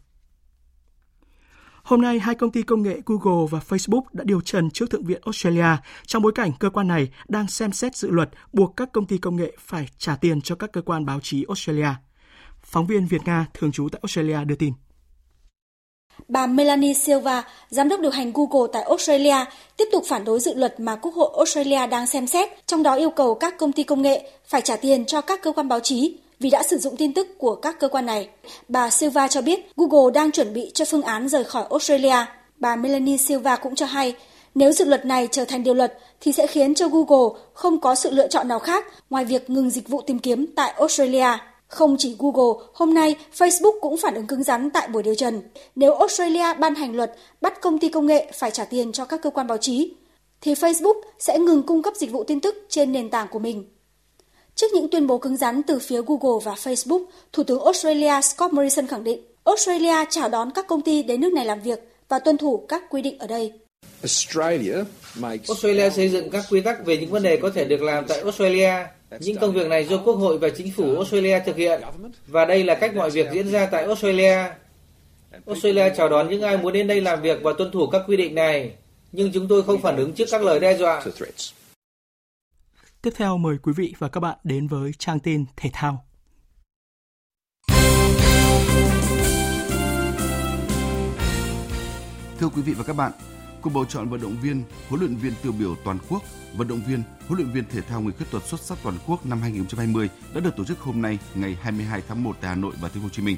Hôm nay, hai công ty công nghệ Google và Facebook đã điều trần trước Thượng viện Australia trong bối cảnh cơ quan này đang xem xét dự luật buộc các công ty công nghệ phải trả tiền cho các cơ quan báo chí Australia. Phóng viên Việt Nga thường trú tại Australia đưa tin. Bà Melanie Silva, giám đốc điều hành Google tại Australia, tiếp tục phản đối dự luật mà Quốc hội Australia đang xem xét, trong đó yêu cầu các công ty công nghệ phải trả tiền cho các cơ quan báo chí vì đã sử dụng tin tức của các cơ quan này. Bà Silva cho biết Google đang chuẩn bị cho phương án rời khỏi Australia. Bà Melanie Silva cũng cho hay, nếu dự luật này trở thành điều luật thì sẽ khiến cho Google không có sự lựa chọn nào khác ngoài việc ngừng dịch vụ tìm kiếm tại Australia. Không chỉ Google, hôm nay Facebook cũng phản ứng cứng rắn tại buổi điều trần. Nếu Australia ban hành luật bắt công ty công nghệ phải trả tiền cho các cơ quan báo chí, thì Facebook sẽ ngừng cung cấp dịch vụ tin tức trên nền tảng của mình. Trước những tuyên bố cứng rắn từ phía Google và Facebook, Thủ tướng Australia Scott Morrison khẳng định Australia chào đón các công ty đến nước này làm việc và tuân thủ các quy định ở đây. Australia xây dựng các quy tắc về những vấn đề có thể được làm tại Australia. Những công việc này do Quốc hội và chính phủ Australia thực hiện và đây là cách mọi việc diễn ra tại Australia. Australia chào đón những ai muốn đến đây làm việc và tuân thủ các quy định này, nhưng chúng tôi không phản ứng trước các lời đe dọa. Tiếp theo mời quý vị và các bạn đến với trang tin thể thao. Thưa quý vị và các bạn, cuộc bầu chọn vận động viên, huấn luyện viên tiêu biểu toàn quốc, vận động viên, huấn luyện viên thể thao người khuyết tật xuất sắc toàn quốc năm 2020 đã được tổ chức hôm nay ngày 22 tháng 1 tại Hà Nội và Thành phố Hồ Chí Minh.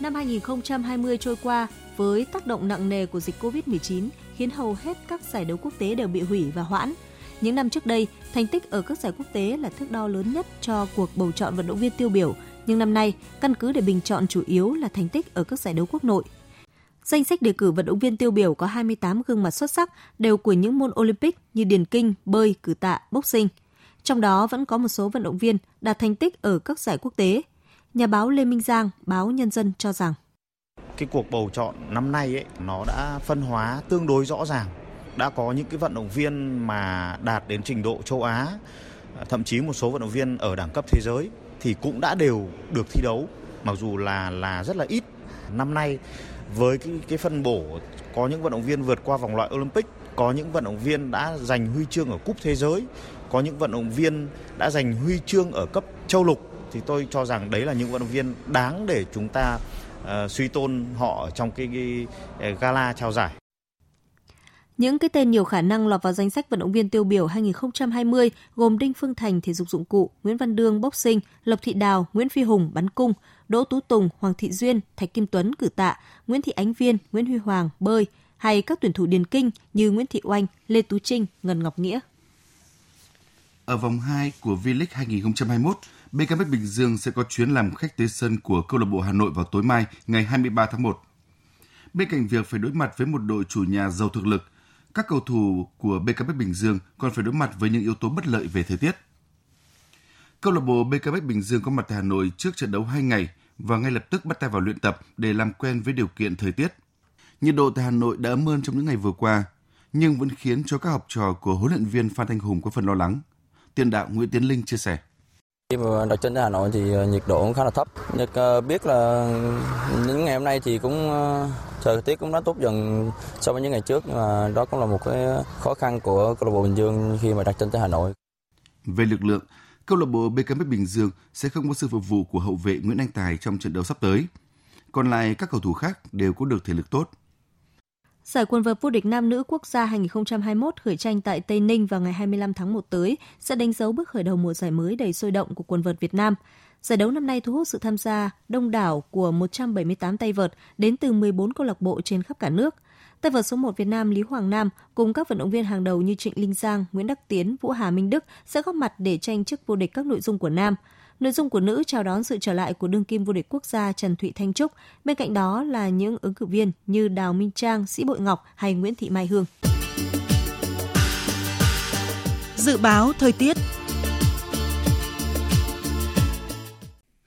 Năm 2020 trôi qua với tác động nặng nề của dịch Covid-19 khiến hầu hết các giải đấu quốc tế đều bị hủy và hoãn. Những năm trước đây, thành tích ở các giải quốc tế là thước đo lớn nhất cho cuộc bầu chọn vận động viên tiêu biểu, nhưng năm nay, căn cứ để bình chọn chủ yếu là thành tích ở các giải đấu quốc nội. Danh sách đề cử vận động viên tiêu biểu có 28 gương mặt xuất sắc đều của những môn Olympic như điền kinh, bơi, cử tạ, boxing. Trong đó vẫn có một số vận động viên đạt thành tích ở các giải quốc tế. Nhà báo Lê Minh Giang, báo Nhân dân cho rằng cái cuộc bầu chọn năm nay ấy nó đã phân hóa tương đối rõ ràng đã có những cái vận động viên mà đạt đến trình độ châu Á, thậm chí một số vận động viên ở đẳng cấp thế giới thì cũng đã đều được thi đấu, mặc dù là là rất là ít. Năm nay với cái cái phân bổ có những vận động viên vượt qua vòng loại Olympic, có những vận động viên đã giành huy chương ở cúp thế giới, có những vận động viên đã giành huy chương ở cấp châu lục thì tôi cho rằng đấy là những vận động viên đáng để chúng ta uh, suy tôn họ trong cái, cái, ờ, gala trao giải. Những cái tên nhiều khả năng lọt vào danh sách vận động viên tiêu biểu 2020 gồm Đinh Phương Thành thể dục dụng cụ, Nguyễn Văn Dương boxing, Lộc Thị Đào, Nguyễn Phi Hùng bắn cung, Đỗ Tú Tùng, Hoàng Thị Duyên, Thạch Kim Tuấn cử tạ, Nguyễn Thị Ánh Viên, Nguyễn Huy Hoàng bơi hay các tuyển thủ điền kinh như Nguyễn Thị Oanh, Lê Tú Trinh, Ngân Ngọc Nghĩa. Ở vòng 2 của V-League 2021, BKM Bình Dương sẽ có chuyến làm khách tới sân của câu lạc bộ Hà Nội vào tối mai ngày 23 tháng 1. Bên cạnh việc phải đối mặt với một đội chủ nhà giàu thực lực, các cầu thủ của BKM Bình Dương còn phải đối mặt với những yếu tố bất lợi về thời tiết. Câu lạc bộ BKM Bình Dương có mặt tại Hà Nội trước trận đấu 2 ngày và ngay lập tức bắt tay vào luyện tập để làm quen với điều kiện thời tiết. Nhiệt độ tại Hà Nội đã ấm hơn trong những ngày vừa qua, nhưng vẫn khiến cho các học trò của huấn luyện viên Phan Thanh Hùng có phần lo lắng. Tiền đạo Nguyễn Tiến Linh chia sẻ. Khi mà đặt chân Hà Nội thì ờ, nhiệt độ cũng khá là thấp. Nhật ờ, biết là những ngày hôm nay thì cũng ờ, thời tiết cũng đã tốt dần so với những ngày trước nhưng mà đó cũng là một cái khó khăn của câu lạc bộ Bình Dương khi mà đặt chân tới Hà Nội. Về lực lượng, câu lạc bộ BKM Bình Dương sẽ không có sự phục vụ của hậu vệ Nguyễn Anh Tài trong trận đấu sắp tới. Còn lại các cầu thủ khác đều có được thể lực tốt. Giải quần vợt vô địch nam nữ quốc gia 2021 khởi tranh tại Tây Ninh vào ngày 25 tháng 1 tới sẽ đánh dấu bước khởi đầu mùa giải mới đầy sôi động của quần vợt Việt Nam. Giải đấu năm nay thu hút sự tham gia đông đảo của 178 tay vợt đến từ 14 câu lạc bộ trên khắp cả nước. Tay vợt số 1 Việt Nam Lý Hoàng Nam cùng các vận động viên hàng đầu như Trịnh Linh Giang, Nguyễn Đắc Tiến, Vũ Hà Minh Đức sẽ góp mặt để tranh chức vô địch các nội dung của nam. Nội dung của nữ chào đón sự trở lại của đương kim vô địch quốc gia Trần Thụy Thanh Trúc. Bên cạnh đó là những ứng cử viên như Đào Minh Trang, Sĩ Bội Ngọc hay Nguyễn Thị Mai Hương. Dự báo thời tiết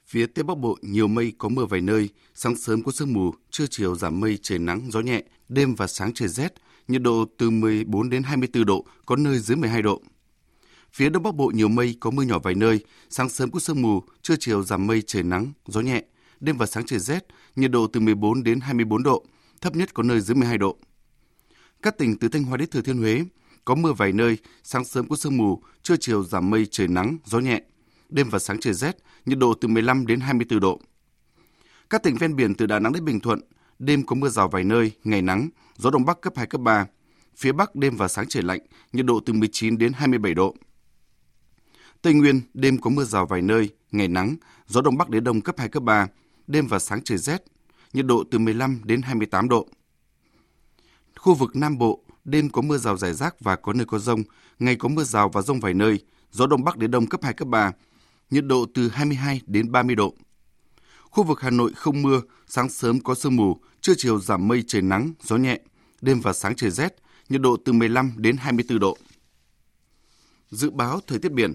Phía Tây Bắc Bộ nhiều mây có mưa vài nơi, sáng sớm có sương mù, trưa chiều giảm mây trời nắng gió nhẹ, đêm và sáng trời rét, nhiệt độ từ 14 đến 24 độ, có nơi dưới 12 độ. Phía Đông Bắc Bộ nhiều mây có mưa nhỏ vài nơi, sáng sớm có sương mù, trưa chiều giảm mây trời nắng gió nhẹ, đêm và sáng trời rét, nhiệt độ từ 14 đến 24 độ, thấp nhất có nơi dưới 12 độ. Các tỉnh từ Thanh Hóa đến Thừa Thiên Huế có mưa vài nơi, sáng sớm có sương mù, trưa chiều giảm mây trời nắng gió nhẹ, đêm và sáng trời rét, nhiệt độ từ 15 đến 24 độ. Các tỉnh ven biển từ Đà Nẵng đến Bình Thuận, đêm có mưa rào vài nơi, ngày nắng, gió đông bắc cấp 2 cấp 3. Phía Bắc đêm và sáng trời lạnh, nhiệt độ từ 19 đến 27 độ. Tây Nguyên đêm có mưa rào vài nơi, ngày nắng, gió đông bắc đến đông cấp 2 cấp 3, đêm và sáng trời rét, nhiệt độ từ 15 đến 28 độ. Khu vực Nam Bộ đêm có mưa rào rải rác và có nơi có rông, ngày có mưa rào và rông vài nơi, gió đông bắc đến đông cấp 2 cấp 3, nhiệt độ từ 22 đến 30 độ. Khu vực Hà Nội không mưa, sáng sớm có sương mù, trưa chiều giảm mây trời nắng, gió nhẹ, đêm và sáng trời rét, nhiệt độ từ 15 đến 24 độ. Dự báo thời tiết biển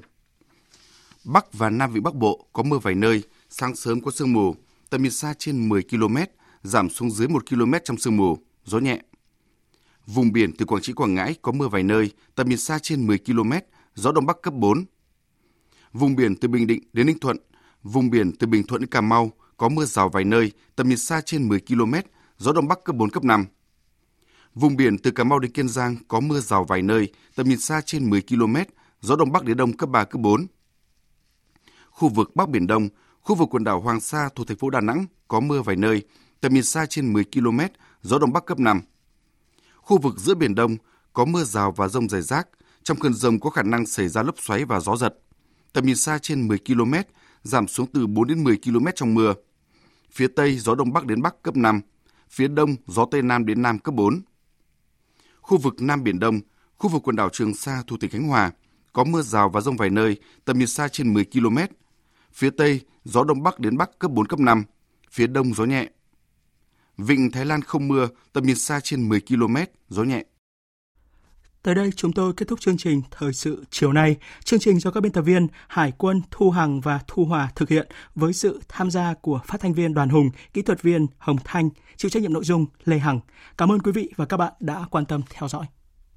Bắc và Nam Vịnh Bắc Bộ có mưa vài nơi, sáng sớm có sương mù, tầm nhìn xa trên 10 km, giảm xuống dưới 1 km trong sương mù, gió nhẹ. Vùng biển từ Quảng Trị Quảng Ngãi có mưa vài nơi, tầm nhìn xa trên 10 km, gió đông bắc cấp 4. Vùng biển từ Bình Định đến Ninh Thuận, vùng biển từ Bình Thuận đến Cà Mau có mưa rào vài nơi, tầm nhìn xa trên 10 km, gió đông bắc cấp 4 cấp 5. Vùng biển từ Cà Mau đến Kiên Giang có mưa rào vài nơi, tầm nhìn xa trên 10 km, gió đông bắc đến đông cấp 3 cấp 4. Khu vực Bắc Biển Đông, khu vực quần đảo Hoàng Sa thuộc thành phố Đà Nẵng có mưa vài nơi, tầm nhìn xa trên 10 km, gió đông bắc cấp 5. Khu vực giữa Biển Đông có mưa rào và rông rải rác, trong cơn rông có khả năng xảy ra lốc xoáy và gió giật. Tầm nhìn xa trên 10 km, giảm xuống từ 4 đến 10 km trong mưa. Phía Tây gió Đông Bắc đến Bắc cấp 5, phía Đông gió Tây Nam đến Nam cấp 4. Khu vực Nam Biển Đông, khu vực quần đảo Trường Sa thuộc tỉnh Khánh Hòa, có mưa rào và rông vài nơi, tầm nhìn xa trên 10 km. Phía Tây, gió Đông Bắc đến Bắc cấp 4, cấp 5, phía Đông gió nhẹ. Vịnh Thái Lan không mưa, tầm nhìn xa trên 10 km, gió nhẹ. Tới đây chúng tôi kết thúc chương trình Thời sự chiều nay. Chương trình do các biên tập viên Hải quân Thu Hằng và Thu Hòa thực hiện với sự tham gia của phát thanh viên Đoàn Hùng, kỹ thuật viên Hồng Thanh, chịu trách nhiệm nội dung Lê Hằng. Cảm ơn quý vị và các bạn đã quan tâm theo dõi.